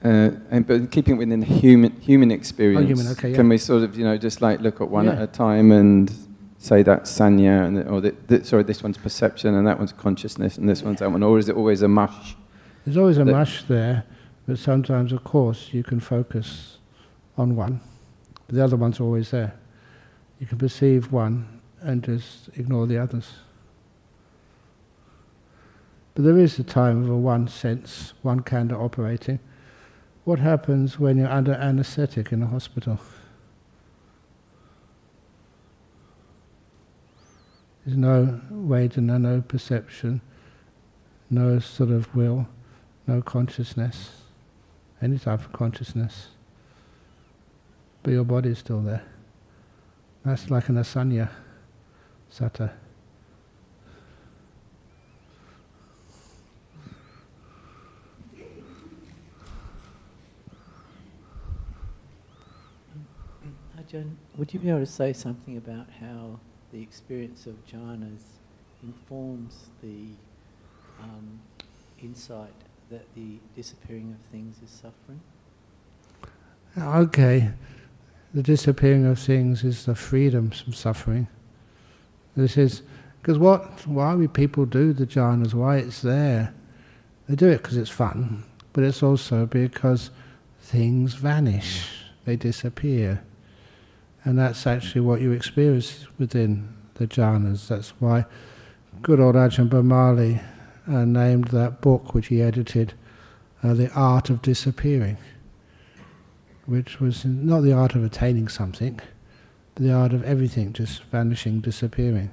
Uh, and but keeping within the human human experience, Oh, human, okay, yeah. can we sort of you know just like look at one Yeah. at a time and say that's sanya and or the, the, sorry this one's perception and that one's consciousness and this one's that one, or is it always a mush? There's always a mush there, but sometimes, of course, you can focus on one, but the other one's always there. You can perceive one and just ignore the others. But there is a time of a one sense, one khandha operating. What happens when you're under anesthetic in a hospital? There's no Vedana, no perception, no sort of will, no consciousness, any type of consciousness. But your body is still there. That's like an asanya sata. Ajahn, would you be able to say something about how the experience of jhanas informs the um, insight that the disappearing of things is suffering? Okay, the disappearing of things is the freedom from suffering. This is because what? Why we people do the jhanas? Why it's there? They do it because it's fun, but it's also because things vanish, they disappear, and that's actually what you experience within the jhanas. That's why good old Ajahn Brahmali uh, named that book which he edited, uh, "The Art of Disappearing." Which was not the art of attaining something, but the art of everything just vanishing, disappearing.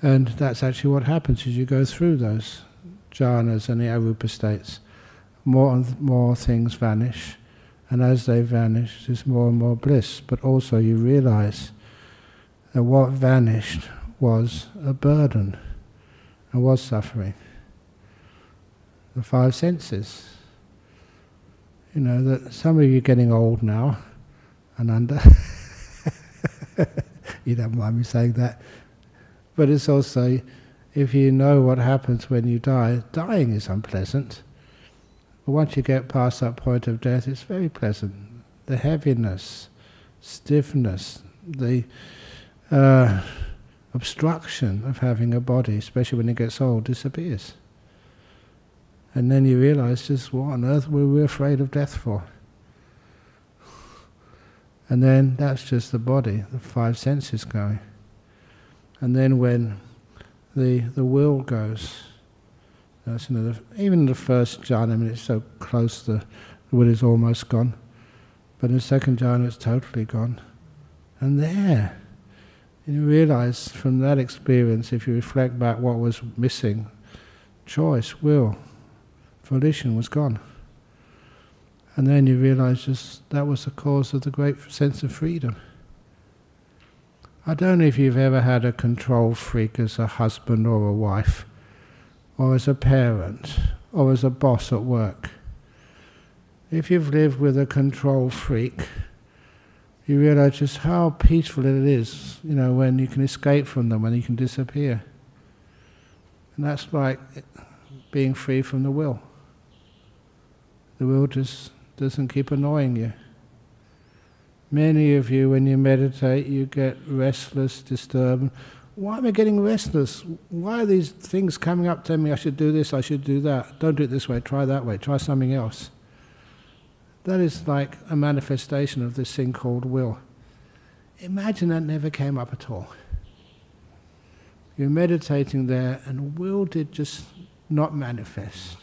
And that's actually what happens as you go through those jhanas and the arupa states. More and more things vanish, and as they vanish, there's more and more bliss. But also you realize that what vanished was a burden and was suffering. The five senses. You know, that some of you are getting old now and under. you don't mind me saying that. But it's also, if you know what happens when you die, dying is unpleasant. But once you get past that point of death, it's very pleasant. The heaviness, stiffness, the uh, obstruction of having a body, especially when it gets old, disappears. And then you realize just what on earth were we afraid of death for? And then that's just the body, the five senses going. And then when the the will goes, that's another. Even the first jhana, I mean, it's so close, the, the will is almost gone. But in the second jhana, it's totally gone. And there, you realize from that experience, if you reflect back what was missing, choice, will, volition was gone. And then you realize just that was the cause of the great sense of freedom. I don't know if you've ever had a control freak as a husband or a wife, or as a parent, or as a boss at work. If you've lived with a control freak, you realize just how peaceful it is, you know, when you can escape from them, when you can disappear. And that's like being free from the will. The will just doesn't keep annoying you. Many of you, when you meditate, you get restless, disturbed. Why am I getting restless? Why are these things coming up telling me I should do this, I should do that? Don't do it this way, try that way, try something else. That is like a manifestation of this thing called will. Imagine that never came up at all. You're meditating there, and will did just not manifest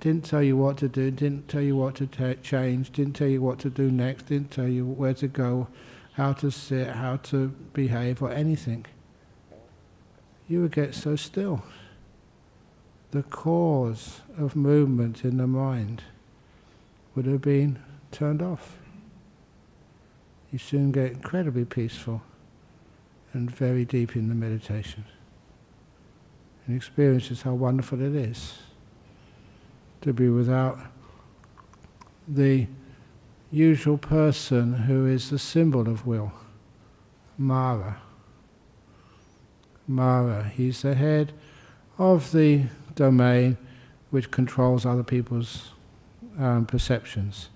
didn't tell you what to do, didn't tell you what to change, didn't tell you what to do next, didn't tell you where to go, how to sit, how to behave, or anything. You would get so still. The cause of movement in the mind would have been turned off. You soon get incredibly peaceful and very deep in the meditation. And experiences how wonderful it is to be without the usual person who is the symbol of will, Mara. Mara, he's the head of the domain which controls other people's um, perceptions,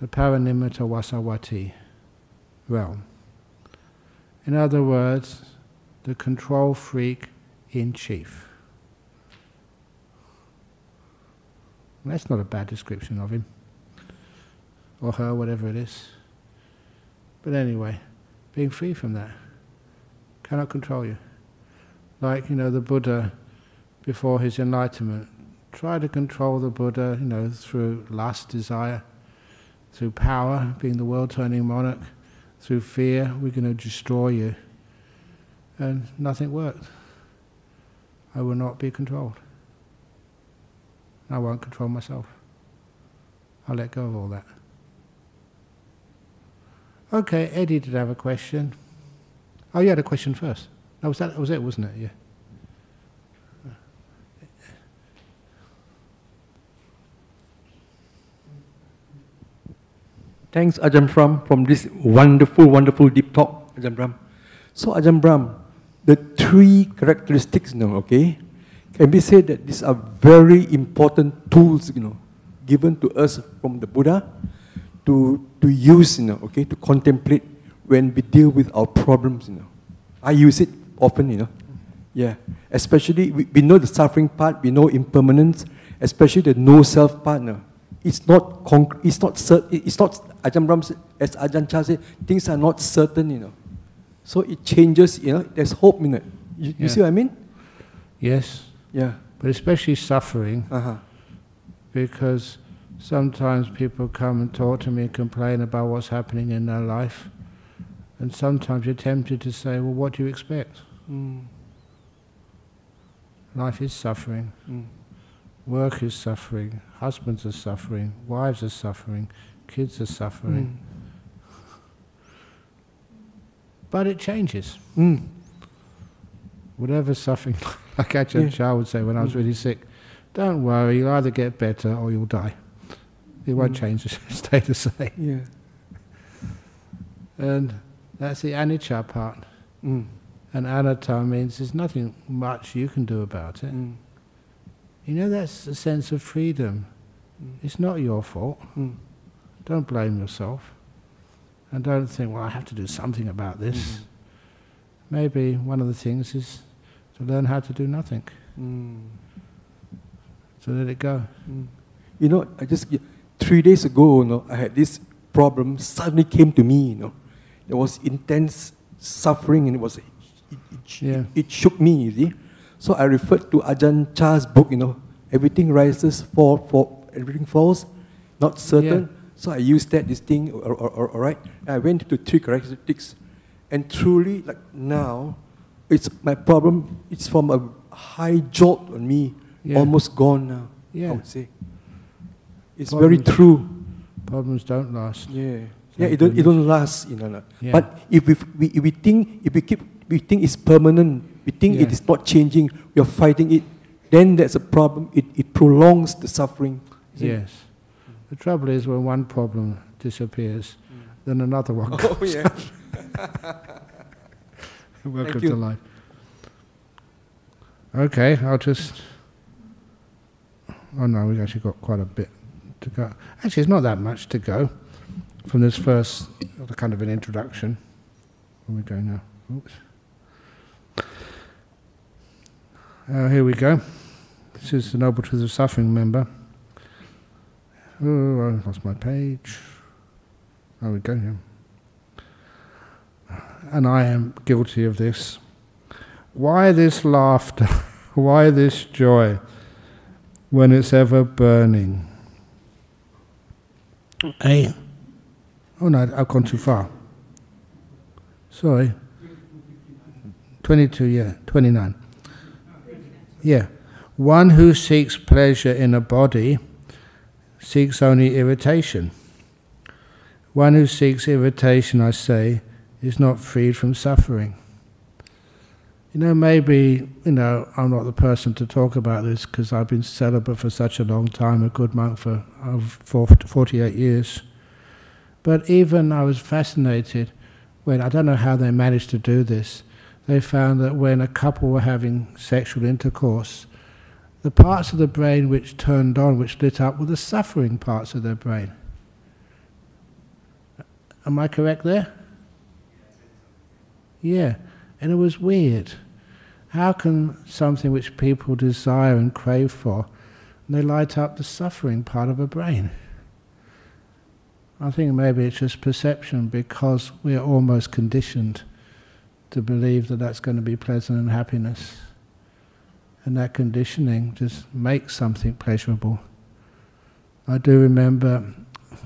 the Paranimmita Vasavatti realm. In other words, the control freak in chief. That's not a bad description of him. Or her, whatever it is. But anyway, being free from that cannot control you. Like, you know, the Buddha before his enlightenment tried to control the Buddha, you know, through lust, desire, through power, being the world turning monarch, through fear, we're going to destroy you. And nothing worked. I will not be controlled. I won't control myself. I'll let go of all that. Okay, Eddie did have a question. Oh, you had a question first. That was that, that was it, wasn't it? Yeah. Thanks, Ajahn Brahm, from this wonderful, wonderful deep talk, Ajahn Brahm. So, Ajahn Brahm, the three characteristics, know, okay, can we say that these are very important tools, you know, given to us from the Buddha to, to use, you know, okay, to contemplate when we deal with our problems, you know. I use it often, you know. Yeah, especially we, we know the suffering part, we know impermanence, especially the no self partner. It's not concrete, it's not certain, it's not, Ajahn Brahm, as Ajahn Chah said, things are not certain, you know. So it changes, you know, there's hope in it. You, you Yeah. see what I mean? Yes, Yeah. but especially suffering, Uh-huh. because sometimes people come and talk to me and complain about what's happening in their life. And sometimes you're tempted to say, well, what do you expect? Mm. Life is suffering. Mm. Work is suffering. Husbands are suffering. Wives are suffering. Kids are suffering. But it changes. Mm. Whatever suffering, like Ajahn Yeah. Chah would say when I was Mm. really sick, don't worry, you'll either get better or you'll die. It won't Mm. change, it'll stay the same. Yeah. And that's the anicca part. Mm. And anatta means there's nothing much you can do about it. Mm. You know, that's a sense of freedom. It's not your fault. Mm. Don't blame yourself. And don't think, well, I have to do something about this. Maybe one of the things is to learn how to do nothing, Mm. to let it go. Mm. You know, I just three days ago, you know, I had this problem suddenly came to me. You know, there was intense suffering, and it was it, it, it, Yeah. it shook me. You see, so I referred to Ajahn Chah's book. You know, everything rises, fall, fall, everything falls, not certain. Yeah. So I used that this thing. All, all, all, all right, I went to three characteristics, and truly, like now, it's my problem. It's from a high jolt on me, Yeah. almost gone now. I would say. It's very true. Problems don't last. Yeah. Thank Yeah, it don't, it don't last, you know. Yeah. But if we, we, if we think, if we keep, we think it's permanent, we think it Yeah. is not changing, we are fighting it, then there's a problem. It, it prolongs the suffering. isn't it? Yes. The trouble is when one problem disappears, mm. then another one Oh, comes yeah. Welcome Thank to you. life. Okay, I'll just. Oh no, we've actually got quite a bit to go. Actually, it's not that much to go from this first kind of an introduction. Where we go now? Oops. Uh, here we go. This is the Noble Truth of Suffering member. Oh, I lost my page. There we go. Yeah and I am guilty of this. Why this laughter? Why this joy when it's ever burning? Eh? Oh no, I've gone too far. Sorry. 22, yeah, 29. Yeah. One who seeks pleasure in a body seeks only irritation. One who seeks irritation, I say, is not freed from suffering. You know, maybe, you know, I'm not the person to talk about this because I've been celibate for such a long time, a good monk for over 48 years. But even I was fascinated when, I don't know how they managed to do this, they found that when a couple were having sexual intercourse, the parts of the brain which turned on, which lit up, were the suffering parts of their brain. Am I correct there? Yeah, and it was weird. How can something which people desire and crave for, they light up the suffering part of a brain? I think maybe it's just perception because we are almost conditioned to believe that that's going to be pleasant and happiness. And that conditioning just makes something pleasurable. I do remember,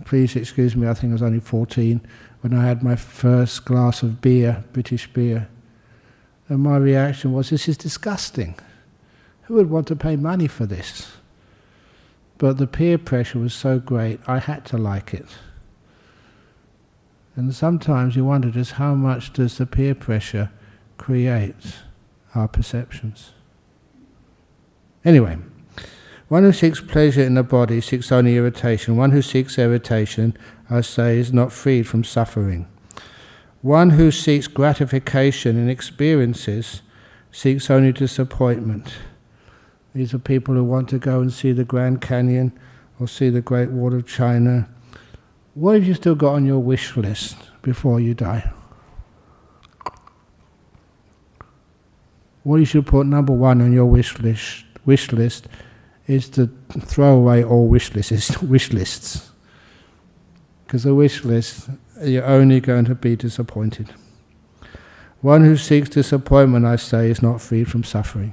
please excuse me, I think I was only 14 when I had my first glass of beer, British beer. And my reaction was, this is disgusting. Who would want to pay money for this? But the peer pressure was so great, I had to like it. And sometimes you wonder just how much does the peer pressure create our perceptions. Anyway, one who seeks pleasure in the body seeks only irritation. One who seeks irritation, I say, is not freed from suffering. One who seeks gratification in experiences seeks only disappointment. These are people who want to go and see the Grand Canyon or see the Great Wall of China. What have you still got on your wish list before you die? What you should put number one on your wish list, wish list is to throw away all wish lists. Wish lists, because a wish list you're only going to be disappointed. One who seeks disappointment, I say, is not freed from suffering.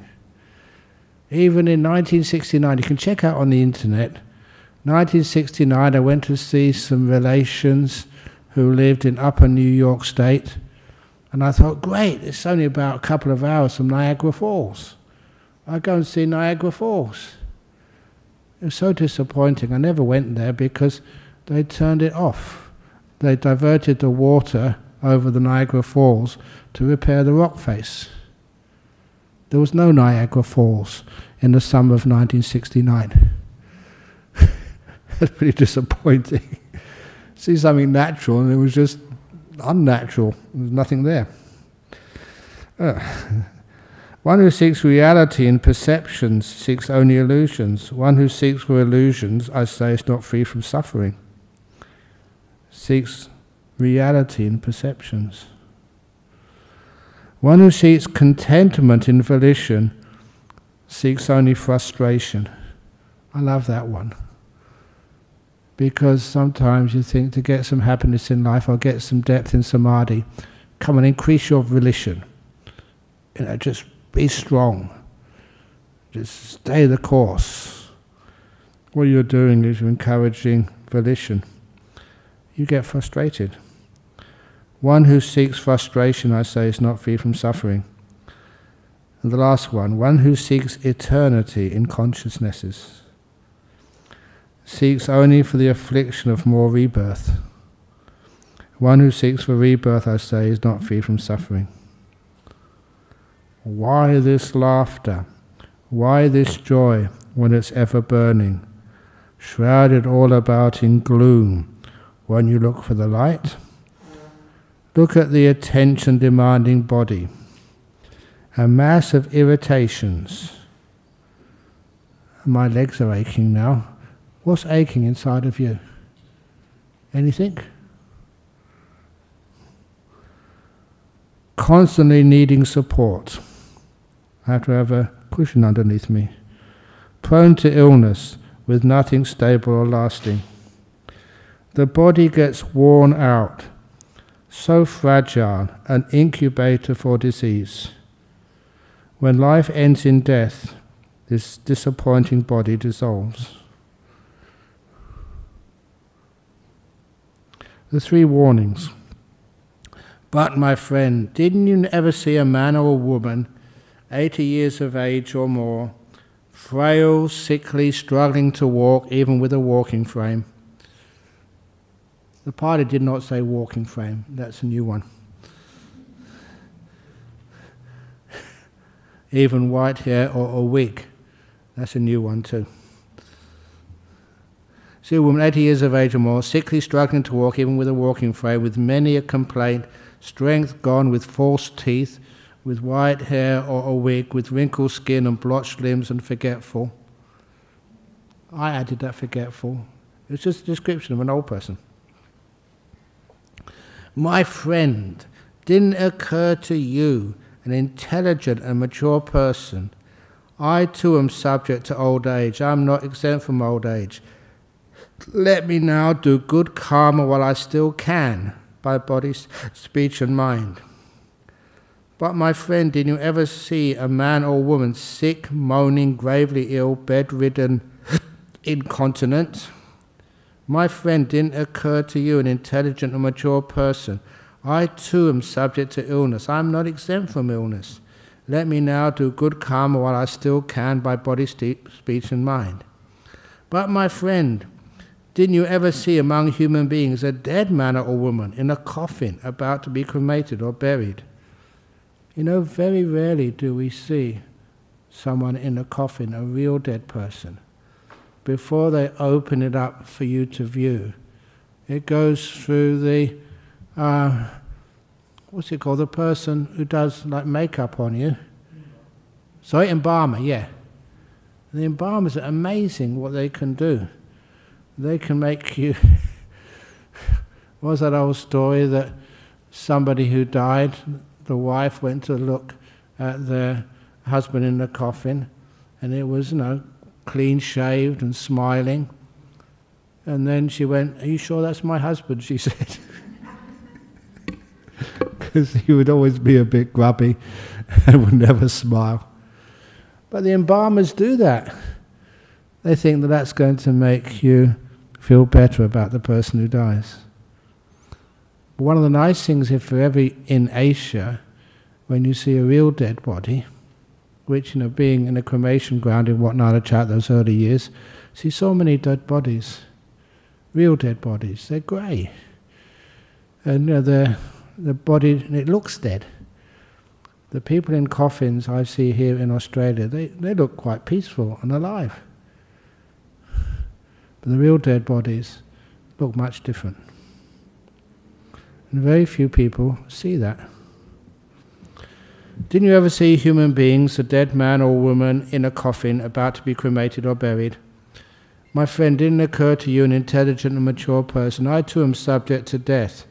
Even in 1969, you can check out on the internet. 1969, I went to see some relations who lived in Upper New York State, and I thought, great, it's only about a couple of hours from Niagara Falls. I go and see Niagara Falls. It was so disappointing. I never went there because they turned it off. They diverted the water over the Niagara Falls to repair the rock face. There was no Niagara Falls in the summer of 1969. That's pretty disappointing. See something natural and it was just unnatural. There was nothing there. Uh, One who seeks reality in perceptions seeks only illusions. One who seeks for illusions, I say, is not free from suffering. Seeks reality in perceptions. One who seeks contentment in volition seeks only frustration. I love that one. Because sometimes you think to get some happiness in life or get some depth in samadhi, come and increase your volition. You know, just be strong. Just stay the course. What you're doing is you're encouraging volition. You get frustrated. One who seeks frustration, I say, is not free from suffering. And the last one, one who seeks eternity in consciousnesses, seeks only for the affliction of more rebirth. One who seeks for rebirth, I say, is not free from suffering. Why this laughter? Why this joy when it's ever burning? Shrouded all about in gloom when you look for the light? Look at the attention demanding body, a mass of irritations. My legs are aching now. What's aching inside of you? Anything? Constantly needing support. I have to have a cushion underneath me. Prone to illness with nothing stable or lasting. The body gets worn out, so fragile, an incubator for disease. When life ends in death, this disappointing body dissolves. The three warnings. But, my friend, didn't you ever see a man or a woman, 80 years of age or more, frail, sickly, struggling to walk, even with a walking frame? The party did not say walking frame, that's a new one. even white hair or a wig, that's a new one too. See a woman 80 years of age or more, sickly, struggling to walk, even with a walking frame, with many a complaint, strength gone, with false teeth, with white hair or a wig, with wrinkled skin and blotched limbs and forgetful. I added that forgetful. It's just a description of an old person. My friend, didn't occur to you, an intelligent and mature person, I too am subject to old age. I'm not exempt from old age. Let me now do good karma while I still can, by body, speech, and mind. But, my friend, did you ever see a man or woman sick, moaning, gravely ill, bedridden, incontinent? My friend, didn't occur to you, an intelligent and mature person? I too am subject to illness. I am not exempt from illness. Let me now do good karma while I still can by body, speech, and mind. But, my friend, didn't you ever see among human beings a dead man or woman in a coffin about to be cremated or buried? You know, very rarely do we see someone in a coffin, a real dead person. Before they open it up for you to view, it goes through the, uh, what's it called, the person who does like makeup on you. Sorry, embalmer, yeah. The embalmers are amazing what they can do. They can make you. was that old story that somebody who died, the wife went to look at their husband in the coffin, and it was, you know, clean shaved and smiling. And then she went, Are you sure that's my husband? She said. Because he would always be a bit grubby and would never smile. But the embalmers do that. They think that that's going to make you feel better about the person who dies. But one of the nice things, if you're ever in Asia, when you see a real dead body, which, you know, being in a cremation ground in Wat Chat those early years, see so many dead bodies, real dead bodies. They're grey. And you know, the, the body, and it looks dead. The people in coffins I see here in Australia, they, they look quite peaceful and alive. But the real dead bodies look much different. And very few people see that. Didn't you ever see human beings, a dead man or woman in a coffin about to be cremated or buried? My friend, didn't occur to you, an intelligent and mature person, I too am subject to death.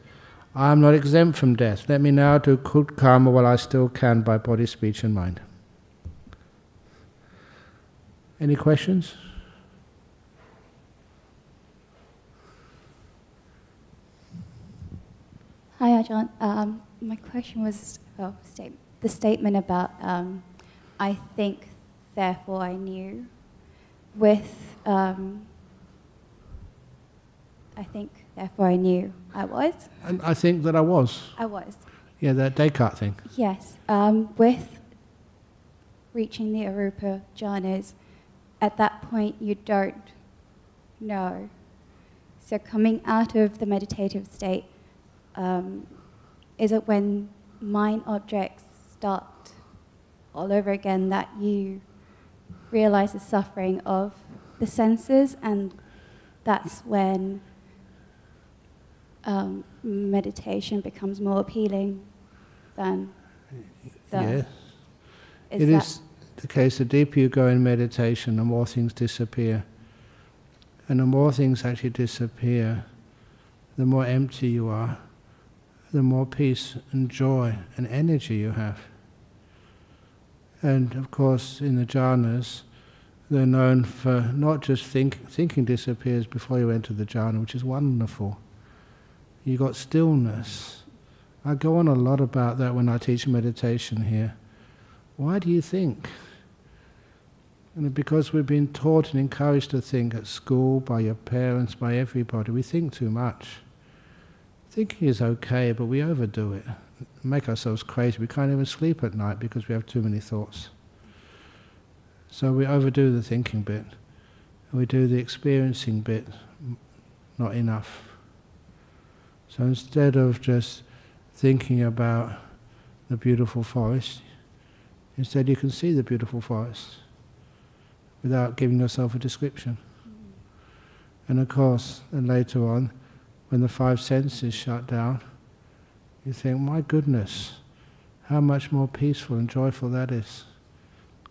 I am not exempt from death. Let me now do good karma while I still can by body, speech, and mind. Any questions? Hi, Ajahn. Um, my question was oh, state, the statement about um, I think, therefore I knew. With um, I think, therefore I knew I was. And I think that I was. I was. Yeah, that Descartes thing. Yes. Um, with reaching the Arupa jhanas, at that point you don't know. So coming out of the meditative state, um, is it when mind objects start all over again that you realize the suffering of the senses, and that's when um, meditation becomes more appealing than the. Yes. Is It is the case, the deeper you go in meditation, the more things disappear. And the more things actually disappear, the more empty you are, the more peace and joy and energy you have. And of course, in the jhanas, they're known for not just think, thinking disappears before you enter the jhana, which is wonderful. You got stillness. I go on a lot about that when I teach meditation here. Why do you think? And because we've been taught and encouraged to think at school, by your parents, by everybody, we think too much. Thinking is okay, but we overdo it. Make ourselves crazy. We can't even sleep at night because we have too many thoughts. So we overdo the thinking bit. And we do the experiencing bit not enough. So instead of just thinking about the beautiful forest, instead you can see the beautiful forest without giving yourself a description. Mm. And of course, and later on, when the five senses shut down, you think, my goodness, how much more peaceful and joyful that is.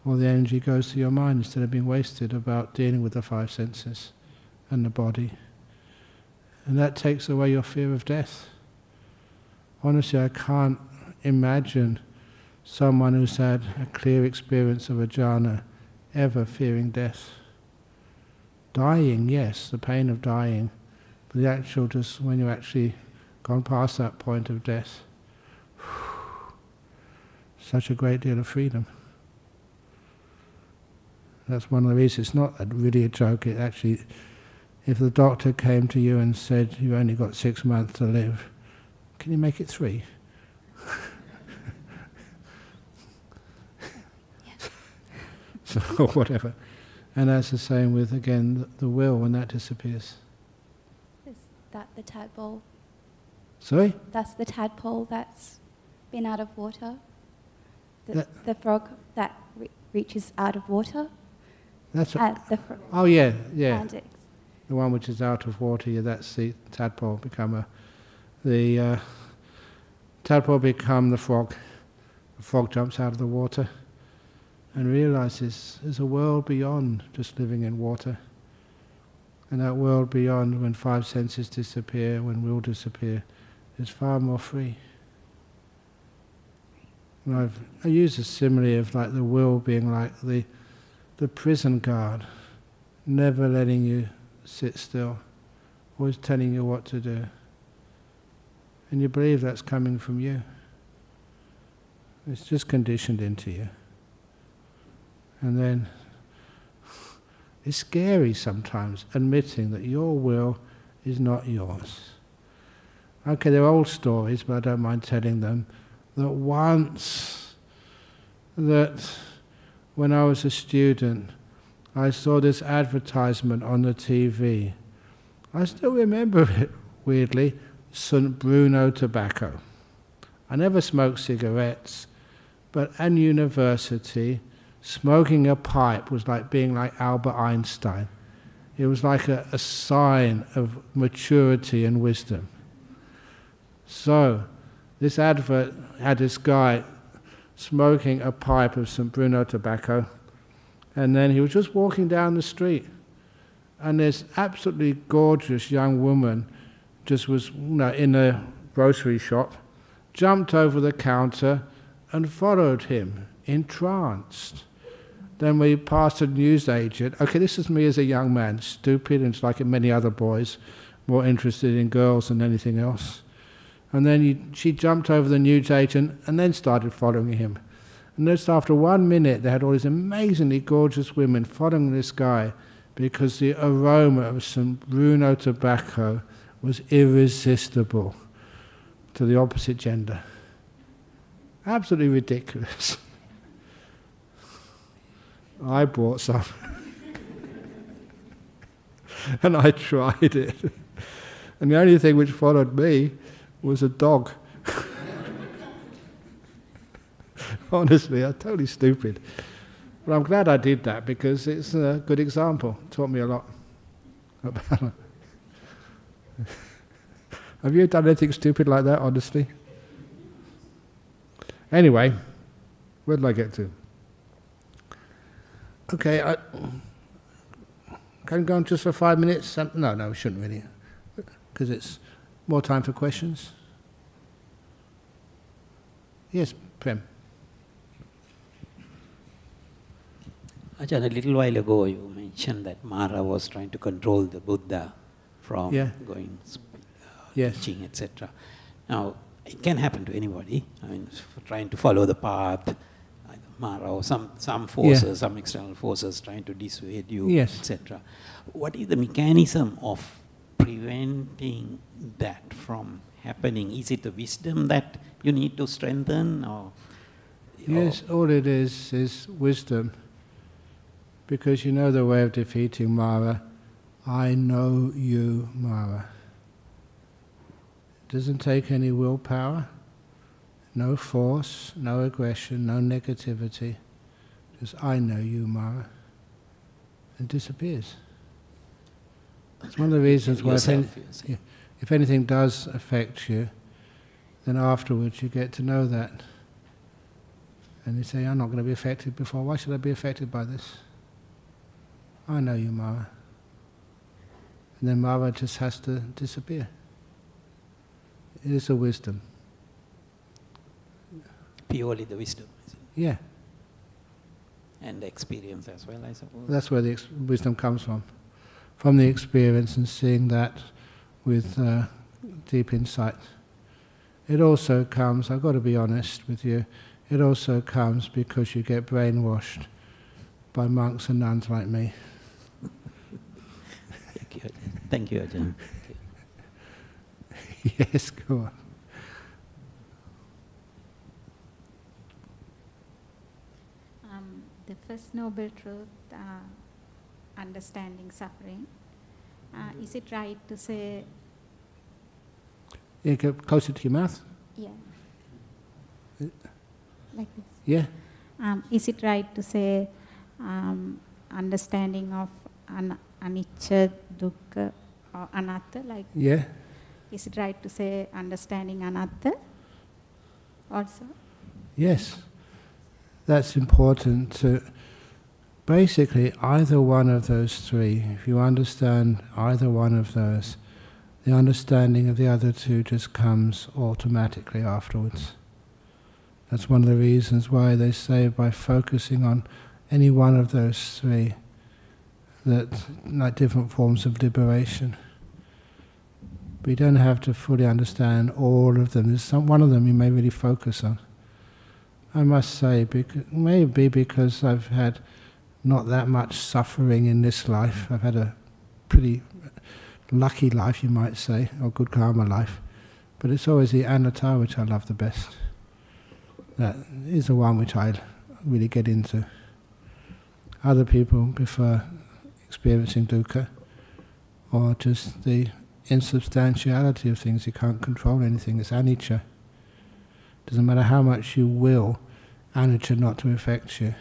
All the energy goes to your mind instead of being wasted about dealing with the five senses and the body. And that takes away your fear of death. Honestly, I can't imagine someone who's had a clear experience of a jhana ever fearing death. Dying, yes, the pain of dying, but the actual just when you're actually gone past that point of death, such a great deal of freedom. That's one of the reasons. It's not really a joke. It actually, if the doctor came to you and said You've only got six months to live, can you make it three? so whatever. And that's the same with again the, will when that disappears. Is that the tadpole? Sorry? That's the tadpole that's been out of water? The, That- the frog that re- reaches out of water? That's a- Uh, Oh yeah, yeah. The one which is out of water, yeah, that's the tadpole become a the uh, tadpole become the frog. The frog jumps out of the water and realizes there's a world beyond just living in water. And that world beyond, when five senses disappear, when will disappear, is far more free. And I've I use a simile of like the will being like the the prison guard, never letting you sit still, always telling you what to do. And you believe that's coming from you. It's just conditioned into you. And then it's scary sometimes admitting that your will is not yours. Okay, they're old stories, but I don't mind telling them that once that when I was a student, I saw this advertisement on the TV. I still remember it, weirdly, St. Bruno tobacco. I never smoked cigarettes, but at university, smoking a pipe was like being like Albert Einstein. It was like a, a sign of maturity and wisdom. So, this advert had this guy smoking a pipe of St. Bruno tobacco. And then he was just walking down the street. And this absolutely gorgeous young woman just was you know, in a grocery shop, jumped over the counter and followed him, entranced. Then we passed a newsagent. Okay, this is me as a young man, stupid, and like many other boys, more interested in girls than anything else. And then he, she jumped over the newsagent and then started following him. And just after one minute, they had all these amazingly gorgeous women following this guy because the aroma of St. Bruno tobacco was irresistible to the opposite gender. Absolutely ridiculous. I bought some. and I tried it. And the only thing which followed me was a dog. Honestly, I'm totally stupid. But I'm glad I did that because it's a good example. It taught me a lot. Have you done anything stupid like that, honestly? Anyway, where did I get to? Okay, I can I go on just for five minutes. Um, no, no, we shouldn't really, because it's more time for questions. Yes, Prem. Ajahn, a little while ago you mentioned that Mara was trying to control the Buddha from yeah. going uh, yes. teaching, etc. Now, it can happen to anybody. I mean, trying to follow the path, Mara or some, some forces, yeah. some external forces trying to dissuade you, yes. etc. What is the mechanism of preventing that from happening? Is it the wisdom that you need to strengthen or? Yes, or all it is is wisdom because you know the way of defeating Mara. I know you, Mara. It doesn't take any willpower, no force, no aggression, no negativity. Just I know you, Mara. And disappears. It's one of the reasons why if, any, if anything does affect you, then afterwards you get to know that. And you say, I'm not going to be affected before. Why should I be affected by this? I know you, Mara. And then Mara just has to disappear. It is a wisdom. Purely the wisdom. Yeah. And the experience as well, I suppose. That's where the ex- wisdom comes from. From the experience and seeing that with uh, deep insight. It also comes, I've got to be honest with you, it also comes because you get brainwashed by monks and nuns like me. Thank you. Thank you, Ajahn. yes, go on. Um, the first noble truth, uh, understanding suffering. Uh, is it right to say? Yeah, go closer to your mouth. Yeah. Like this. Yeah. Um, is it right to say um, understanding of an anicca, dukkha, or anatta? Like. Yeah. Is it right to say understanding anatta also? Yes. That's important to basically either one of those three. If you understand either one of those, the understanding of the other two just comes automatically afterwards. That's one of the reasons why they say by focusing on any one of those three, that like different forms of liberation. We don't have to fully understand all of them. There's some one of them you may really focus on. I must say, because, maybe because I've had not that much suffering in this life. I've had a pretty lucky life, you might say, or good karma life. But it's always the anatta which I love the best. That is the one which I really get into. Other people prefer experiencing dukkha or just the insubstantiality of things. You can't control anything. It's anicca. Doesn't matter how much you will, anicca not to affect you.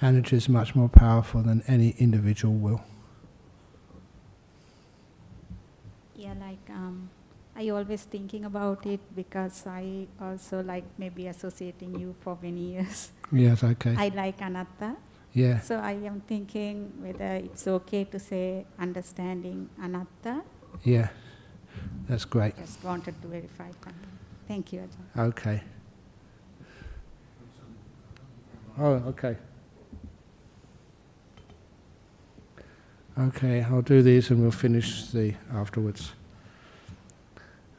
Anicca is much more powerful than any individual will. Yeah, like um, I always thinking about it because I also like maybe associating you for many years. Yes, okay. I like anatta. Yeah. So I am thinking whether it's okay to say understanding anatta. Yeah. That's great. Just wanted to verify. Thank you, Ajahn. Okay. Oh, okay. Okay, I'll do these and we'll finish the afterwards.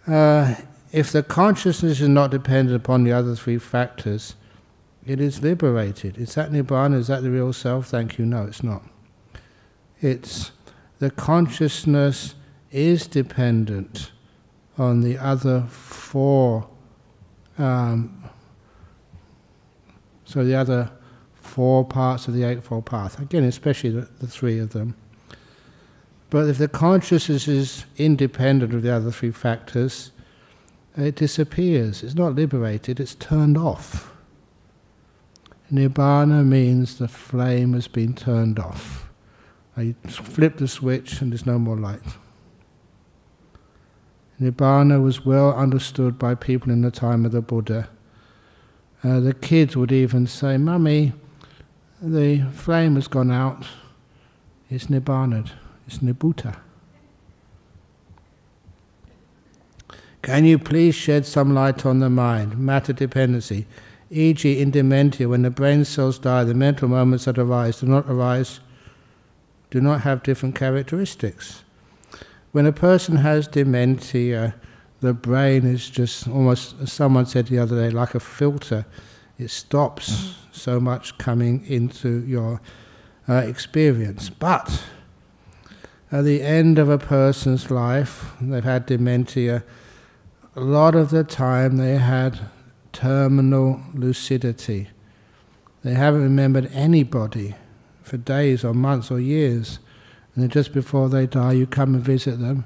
Uh, if the consciousness is not dependent upon the other three factors, it is liberated. Is that Nibbana? Is that the real self? Thank you. No, it's not. It's the consciousness is dependent on the other four. Um, so the other four parts of the Eightfold Path. Again, especially the, the three of them. But if the consciousness is independent of the other three factors, it disappears. It's not liberated, it's turned off. Nibbana means the flame has been turned off. I flip the switch and there's no more light. Nibbana was well understood by people in the time of the Buddha. Uh, the kids would even say, Mummy, the flame has gone out. It's Nibbana. It's. Can you please shed some light on the mind, matter dependency? E.g., in dementia, when the brain cells die, the mental moments that arise do not arise, do not have different characteristics. When a person has dementia, the brain is just almost, as someone said the other day, like a filter. It stops so much coming into your uh, experience. But at the end of a person's life, they've had dementia, a lot of the time they had terminal lucidity. They haven't remembered anybody for days or months or years. And then just before they die, you come and visit them.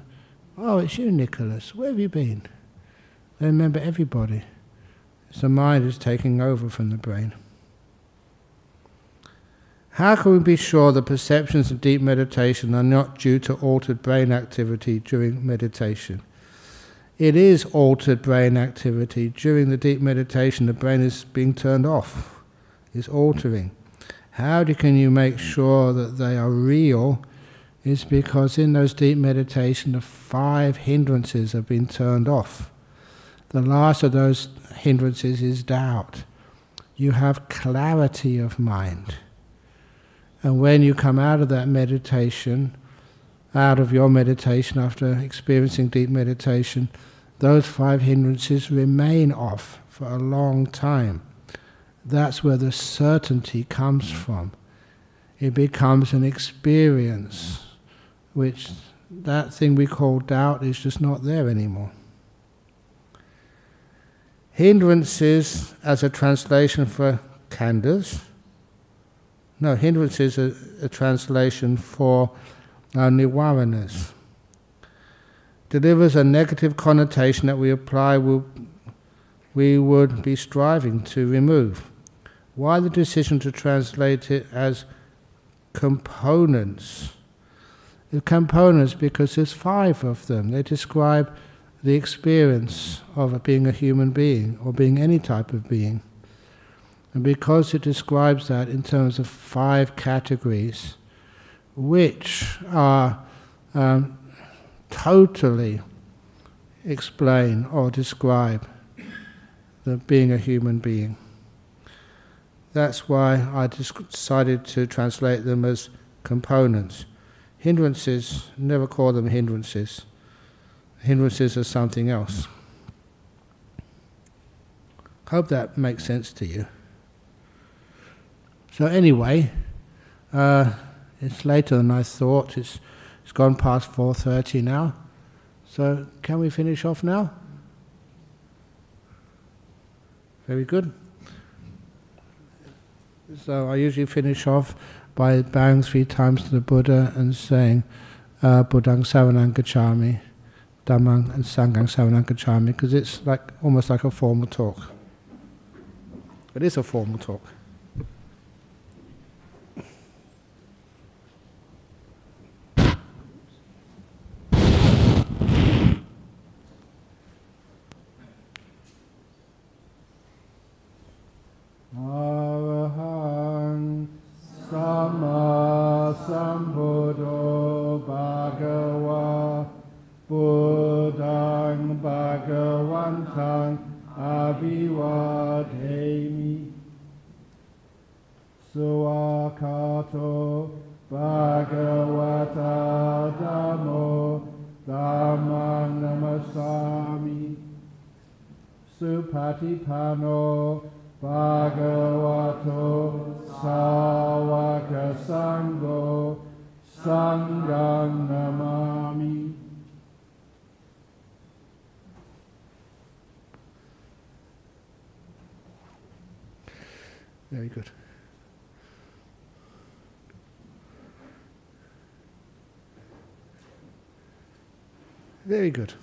Oh, it's you, Nicholas. Where have you been? They remember everybody. It's the mind is taking over from the brain. How can we be sure the perceptions of deep meditation are not due to altered brain activity during meditation? It is altered brain activity. During the deep meditation, the brain is being turned off, is altering. How do, can you make sure that they are real? Is because in those deep meditation, the five hindrances have been turned off. The last of those hindrances is doubt. You have clarity of mind. And when you come out of that meditation, out of your meditation after experiencing deep meditation, those five hindrances remain off for a long time. That's where the certainty comes mm. from. It becomes an experience mm. which that thing we call doubt is just not there anymore. Hindrances as a translation for khandhas. No, hindrance is a translation for uh, nivaranas. Delivers a negative connotation that we apply, we would be striving to remove. Why the decision to translate it as components? The components because there's five of them. They describe the experience of being a human being or being any type of being. And because it describes that in terms of five categories, which are um, totally explain or describe the being a human being. That's why I decided to translate them as components. Hindrances, never call them hindrances. Hindrances are something else. Hope that makes sense to you. So anyway, uh, it's later than I thought. It's it's gone past 4:30 now. So can we finish off now? Very good. So I usually finish off by bowing three times to the Buddha and saying, uh, Buddhang Saranang Gacchami, Dhammang and Sanghang Saranang Gacchami, because it's like almost like a formal talk. It is a formal talk. Arahang Samma Sambuddho Bhagawa Buddhang Bhagavantang Abhivademi Svakkhato Bhagavata Dhammo Dhamma Namassami Supatipanno Bhagavato Sawaka Sangho Sangham Namami Very good. Very good.